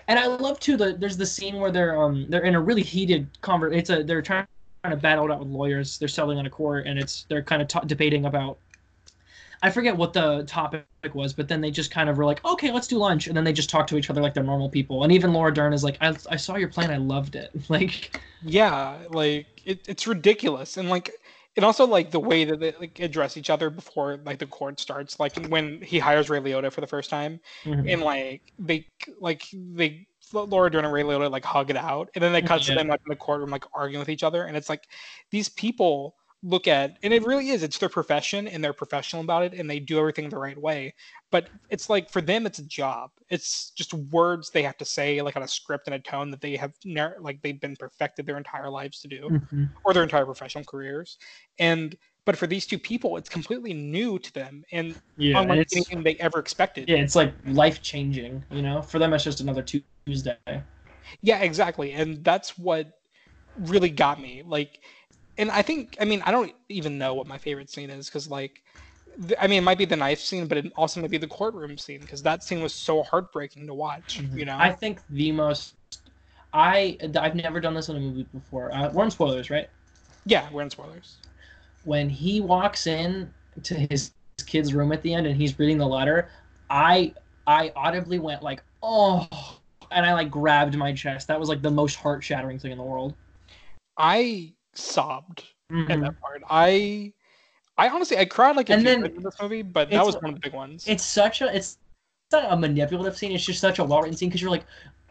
and I love too the there's the scene where they're um they're in a really heated conver. It's a they're trying to battle it out with lawyers. They're settling on a court, and it's they're kind of t- debating about. I forget what the topic was, but then they just kind of were like, "Okay, let's do lunch," and then they just talk to each other like they're normal people. And even Laura Dern is like, "I, I saw your plan. I loved it." Like, yeah like it, it's ridiculous and like and also like the way that they like address each other before like the court starts like when he hires ray liotta for the first time mhm. and like they like they laura dern and ray liotta like hug it out and then they cut to them like in the courtroom like arguing with each other and it's like these people look at and it really is it's their profession and they're professional about it and they do everything the right way but it's like for them it's a job it's just words they have to say like on a script and a tone that they have nar- like they've been perfected their entire lives to do Mhm. or their entire professional careers and but for these two people it's completely new to them and yeah, unlike anything they ever expected Yeah, it's like life changing, you know? For them, it's just another Tuesday. Yeah, exactly. And that's what really got me. Like, and I think, I mean, I don't even know what my favorite scene is because, like, I mean, it might be the knife scene, but it also might be the courtroom scene because that scene was so heartbreaking to watch, you know? I think the most. I I've never done this in a movie before. Uh, we're in spoilers, right? yeah, we're in spoilers. When he walks in to his kid's room at the end and he's reading the letter, I I audibly went like, oh, and I like grabbed my chest. That was like the most heart shattering thing in the world. I sobbed at Mhm. that part. I, I honestly, I cried like a And then in this movie, but that was one of the big ones. It's such a it's it's not a manipulative scene. It's just such a well written scene because you're like,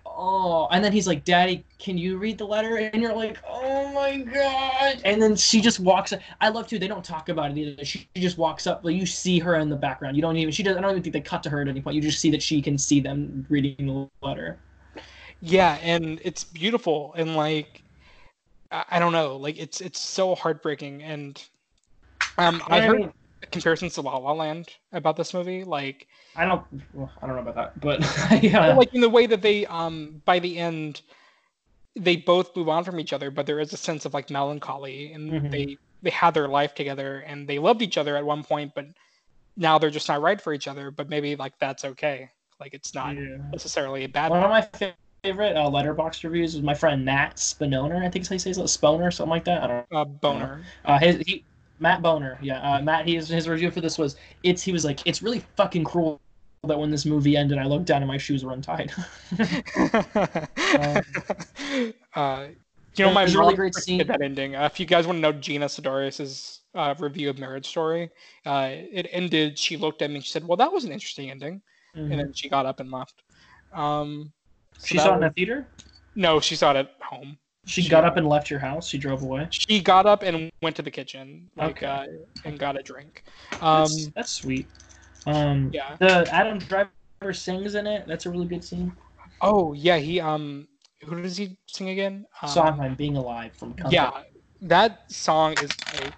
oh, and then he's like, Daddy, can you read the letter? And you're like, oh my god! And then she just walks. I love too. They don't talk about it either. She just walks up. Like you see her in the background. You don't even. She does. I don't even think they cut to her at any point. You just see that she can see them reading the letter. Yeah, and it's beautiful and like I, don't know, like it's it's so heartbreaking and um I I heard mean- comparisons to La La Land about this movie, like I don't. Well, I don't know about that, but yeah. well, like in the way that they um by the end they both move on from each other, but there is a sense of like melancholy and Mhm. they they had their life together and they loved each other at one point, but now they're just not right for each other, but maybe like that's okay. Like it's not Yeah. necessarily a bad One of my favorite uh, Letterboxd reviews was my friend Matt Spinoner. I think is how you say it, Sponer, something like that. I don't. uh, boner. Uh, his he, Matt Boner, yeah, uh, Matt. His his review for this was it's. He was like, it's really fucking cruel that when this movie ended, I looked down and my shoes were untied. uh, you know, my There's a really great scene- that ending. Uh, if you guys want to know Gina Sidorius's uh, review of Marriage Story, uh, it ended. She looked at me and she said, "Well, that was an interesting ending," and then she got up and left. Um, so she saw it in was- a theater. No, she saw it at home. She got up and left your house. She drove away. She got up and went to the kitchen, like, Okay. uh, and got a drink. Um, That's, that's sweet. Um, yeah. the Adam Driver sings in it. That's a really good scene. Oh yeah, he um, who does he sing again? Um, Sondheim, "Being Alive" from Company. Yeah, that song is like,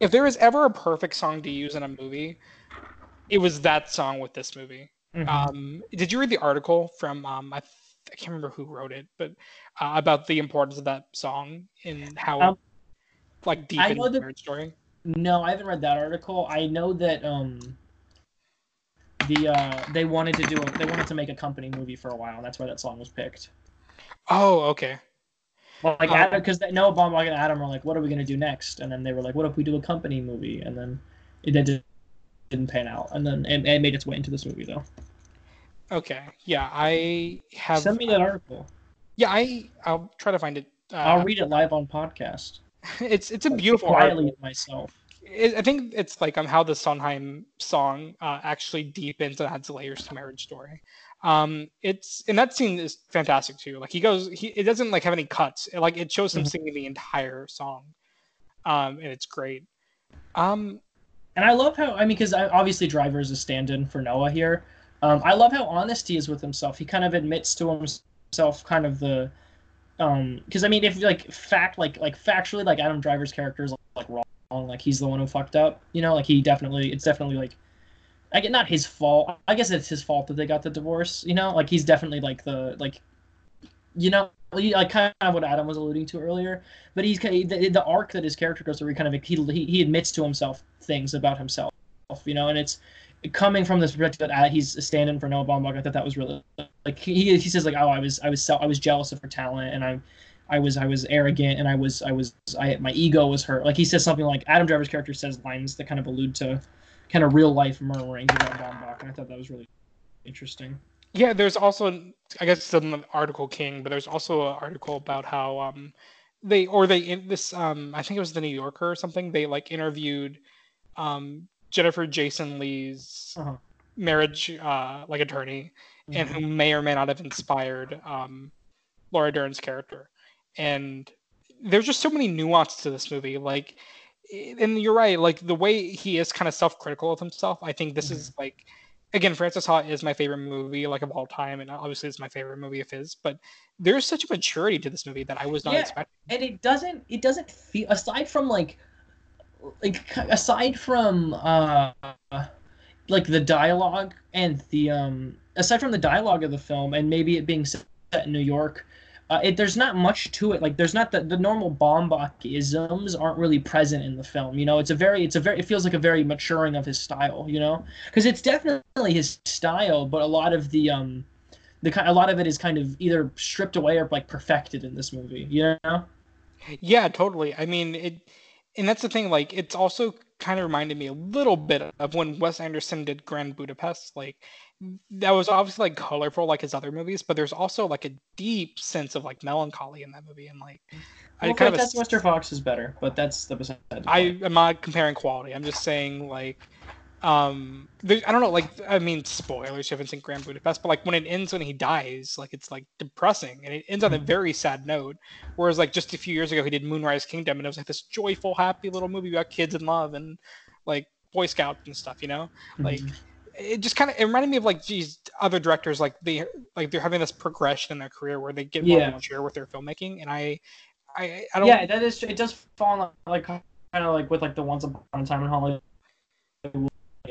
if there was ever a perfect song to use in a movie, it was that song with this movie. Mhm. Um, did you read the article from um, I, th- I can't remember who wrote it, but uh, about the importance of that song and how Um, like deep I in know the marriage story. No, I haven't read that article. I know that um, the uh, they wanted to do a, they wanted to make a company movie for a while, and that's why that song was picked. Oh, okay. Well, like Oh. Adam, because Noah Baumbach and Adam were like, "What are we gonna do next?" And then they were like, "What if we do a company movie?" And then it did, didn't pan out, and then it, it made its way into this movie though. Okay. Yeah, I have. Send me that article. Yeah, I I'll try to find it. Uh, I'll read it live on podcast. It's it's a beautiful quietly article. myself. it, I think it's like um how the Sondheim song uh, actually deepens and adds layers to Marriage Story. Um, it's and that scene is fantastic too. Like he goes, he it doesn't like have any cuts. It, like it shows him Mhm. singing the entire song, um, and it's great. Um, And I love how I mean, because obviously Driver is a stand-in for Noah here. Um, I love how honest he is with himself. He kind of admits to himself, kind of the, um, because I mean, if like fact, like like factually, like Adam Driver's character is like wrong, like he's the one who fucked up. You know, like he definitely, it's definitely like, I get not his fault. I guess it's his fault that they got the divorce. You know, like he's definitely like the like, you know, like kind of what Adam was alluding to earlier. But he's the, the arc that his character goes through. He kind of he, he admits to himself things about himself. You know, and it's coming from this perspective that uh, he's a stand-in for Noah Baumbach. I thought that was really like he he says like oh I was I was I was jealous of her talent and I. I was I was arrogant and I was I was I my ego was hurt. Like he says something like Adam Driver's character says lines that kind of allude to kind of real life murmurings about Baumbach, and I thought that was really interesting. Yeah, there's also I guess it's an article king, but there's also an article about how um they or they in this um I think it was the New Yorker or something. They like interviewed um Jennifer Jason Leigh's Uh-huh. marriage uh like attorney and Mhm. who may or may not have inspired um, Laura Dern's character. And there's just so many nuances to this movie. Like, and you're right. Like the way he is kind of self-critical of himself. I think this is like, again, Francis Ha is my favorite movie like of all time, and obviously it's my favorite movie of his. But there's such a maturity to this movie that I was not Yeah. expecting. and it doesn't it doesn't feel aside from like like aside from uh like the dialogue and the um aside from the dialogue of the film and maybe it being set in New York uh, it, there's not much to it like there's not the, the normal Baumbach isms aren't really present in the film you know it's a very it's a very it feels like a very maturing of his style you know because it's definitely his style but a lot of the um the kind a lot of it is kind of either stripped away or like perfected in this movie you know Yeah, totally. I mean, it, and that's the thing. Like, it's also kind of reminded me a little bit of when Wes Anderson did Grand Budapest. Like, that was obviously like colorful, like his other movies, but there's also like a deep sense of like melancholy in that movie, and like, i kind of mr fox is better but that's the i am not comparing quality. I'm just saying like, um, there, I don't know. Like, I mean, spoilers. if You haven't seen Grand Budapest, but like when it ends when he dies, like it's like depressing, and it ends on a very sad note. Whereas like just a few years ago, he did Moonrise Kingdom, and it was like this joyful, happy little movie about kids and love and like Boy Scouts and stuff. You know, like Mhm. It just kind of it reminded me of like these other directors, like they like they're having this progression in their career where they get more Yeah. mature with their filmmaking, and I, I, I don't. yeah, that is. It does fall in like kind of like with like the Once Upon a Time in Hollywood,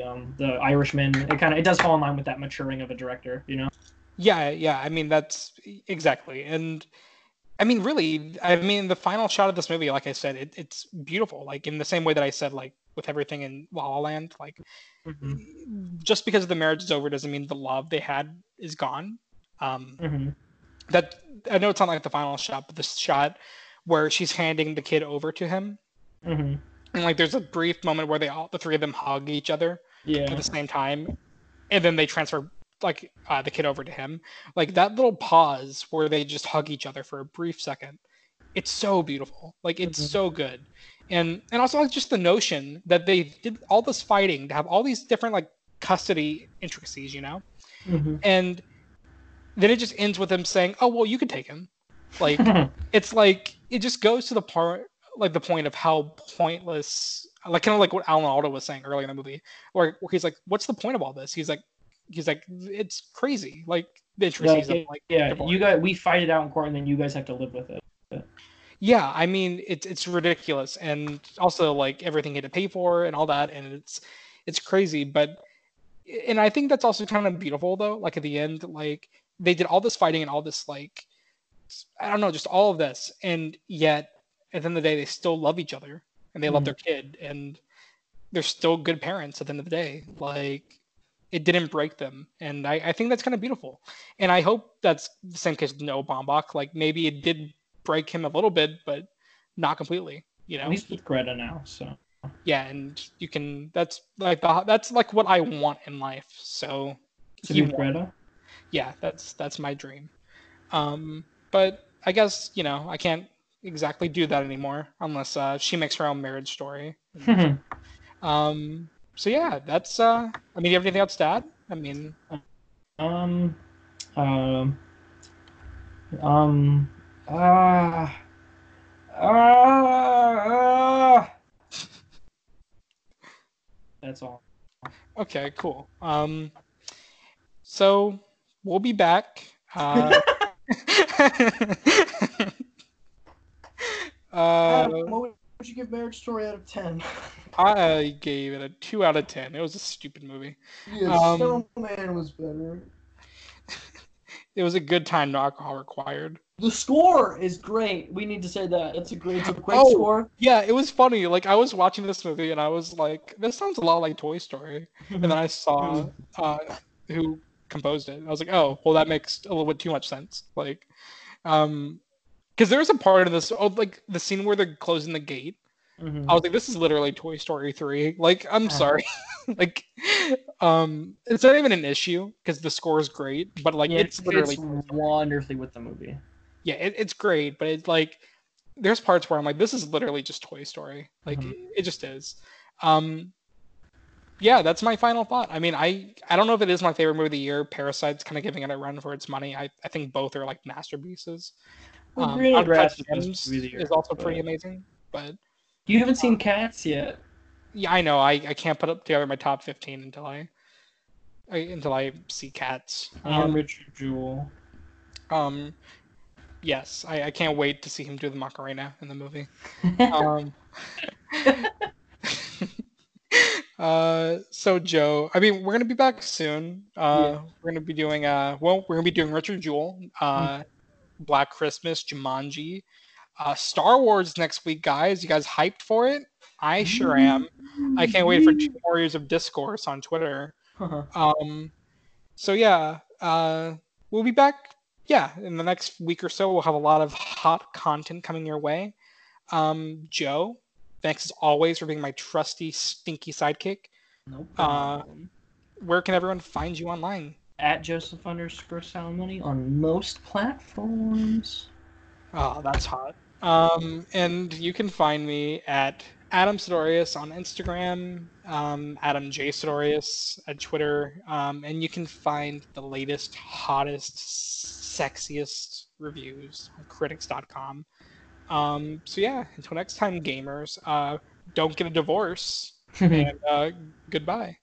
um, the Irishman. It kind of it does fall in line with that maturing of a director, you know. Yeah, yeah. I mean, that's exactly. And I mean, really, I mean, the final shot of this movie, like I said, it, it's beautiful. Like in the same way that I said, like with everything in La La Land, like just because the marriage is over doesn't mean the love they had is gone. Um, Mhm. that I know it's not like the final shot, but the shot where she's handing the kid over to him, Mhm. and like there's a brief moment where they all, the three of them hug each other Yeah. at the same time, and then they transfer like uh, the kid over to him. Like that little pause where they just hug each other for a brief second. It's so beautiful. Like it's Mhm. so good, and and also like just the notion that they did all this fighting to have all these different like custody intricacies, you know, Mhm. and then it just ends with them saying, "Oh well, you can take him." Like it's like it just goes to the part like the point of how pointless like kind of like what Alan Alda was saying earlier in the movie, where, where he's like, "What's the point of all this?" He's like, he's like, "It's crazy." Like the intricacies yeah, of like yeah, you guys, we fight it out in court, and then you guys have to live with it. Yeah, I mean it's it's ridiculous, and also like everything he had to pay for and all that, and it's it's crazy. But and I think that's also kind of beautiful though. Like at the end, like they did all this fighting and all this like I don't know, just all of this, and yet at the end of the day, they still love each other and they love Mhm. their kid, and they're still good parents at the end of the day. Like it didn't break them, and I, I think that's kind of beautiful. And I hope that's the same case with Noah Baumbach Like maybe it did break him a little bit, but not completely. You know, At least with Greta now. So yeah, and you can. That's like the, that's like what I want in life. So to be won. Greta. yeah, that's that's my dream. Um, but I guess you know I can't exactly do that anymore unless uh, she makes her own marriage story. Um, so yeah, that's. Uh, I mean, do you have anything else to add? I mean, um, um, um, ah, ah, ah. That's all. okay, cool. Um, so we'll be back. Uh, uh, what would you give Marriage Story out of ten? I gave it a two out of ten. It was a stupid movie. Yeah, Um, Snowman was better. It was a good time, no alcohol required. The score is great. We need to say that. It's a great, it's a great Oh. score. Yeah, it was funny. Like I was watching this movie and I was like, "This sounds a lot like Toy Story." And then I saw uh, who composed it. I was like, "Oh, well, that makes a little bit too much sense." Like, um, because there was a part of this, oh, like the scene where they're closing the gate. Mhm. I was like, "This is literally Toy Story 3." Like, I'm sorry, like, um, it's not even an issue because the score is great, but like, yeah, it's literally fits wonderfully with the movie. Yeah, it, it's great, but it's like there's parts where I'm like, this is literally just Toy Story. Like Mhm. it, it just is. Um, yeah, that's my final thought. I mean, I I don't know if it is my favorite movie of the year. Parasite's kind of giving it a run for its money. I, I think both are like masterpieces. Well, Um, Green Uncut Grass is Gems the year, is also pretty amazing, but You haven't seen Cats yet. yeah, I know I, I can't put up together my top 15 until I, I until I see Cats. And Um, Richard Jewell. um, yes, I, I can't wait to see him do the Macarena in the movie. um, uh, so Joe, I mean, we're gonna be back soon. Uh, we're gonna be doing uh, well, we're gonna be doing Richard Jewell, uh, Black Christmas, Jumanji, uh, Star Wars next week, guys. You guys hyped for it? I sure am. I can't wait for two more years of discourse on Twitter. Um, so yeah, uh, we'll be back. Yeah, in the next week or so, we'll have a lot of hot content coming your way. Um, Joe, thanks as always for being my trusty, stinky sidekick. no uh. Where can everyone find you online? At Joseph underscore Salmoney on most platforms. Oh, that's hot. Um, and you can find me at Adam Sidorius on Instagram, um, Adam J Sidorius at Twitter, um, and you can find the latest, hottest, sexiest reviews on critics.com. Um, so yeah, until next time, gamers, uh, don't get a divorce, and uh, goodbye.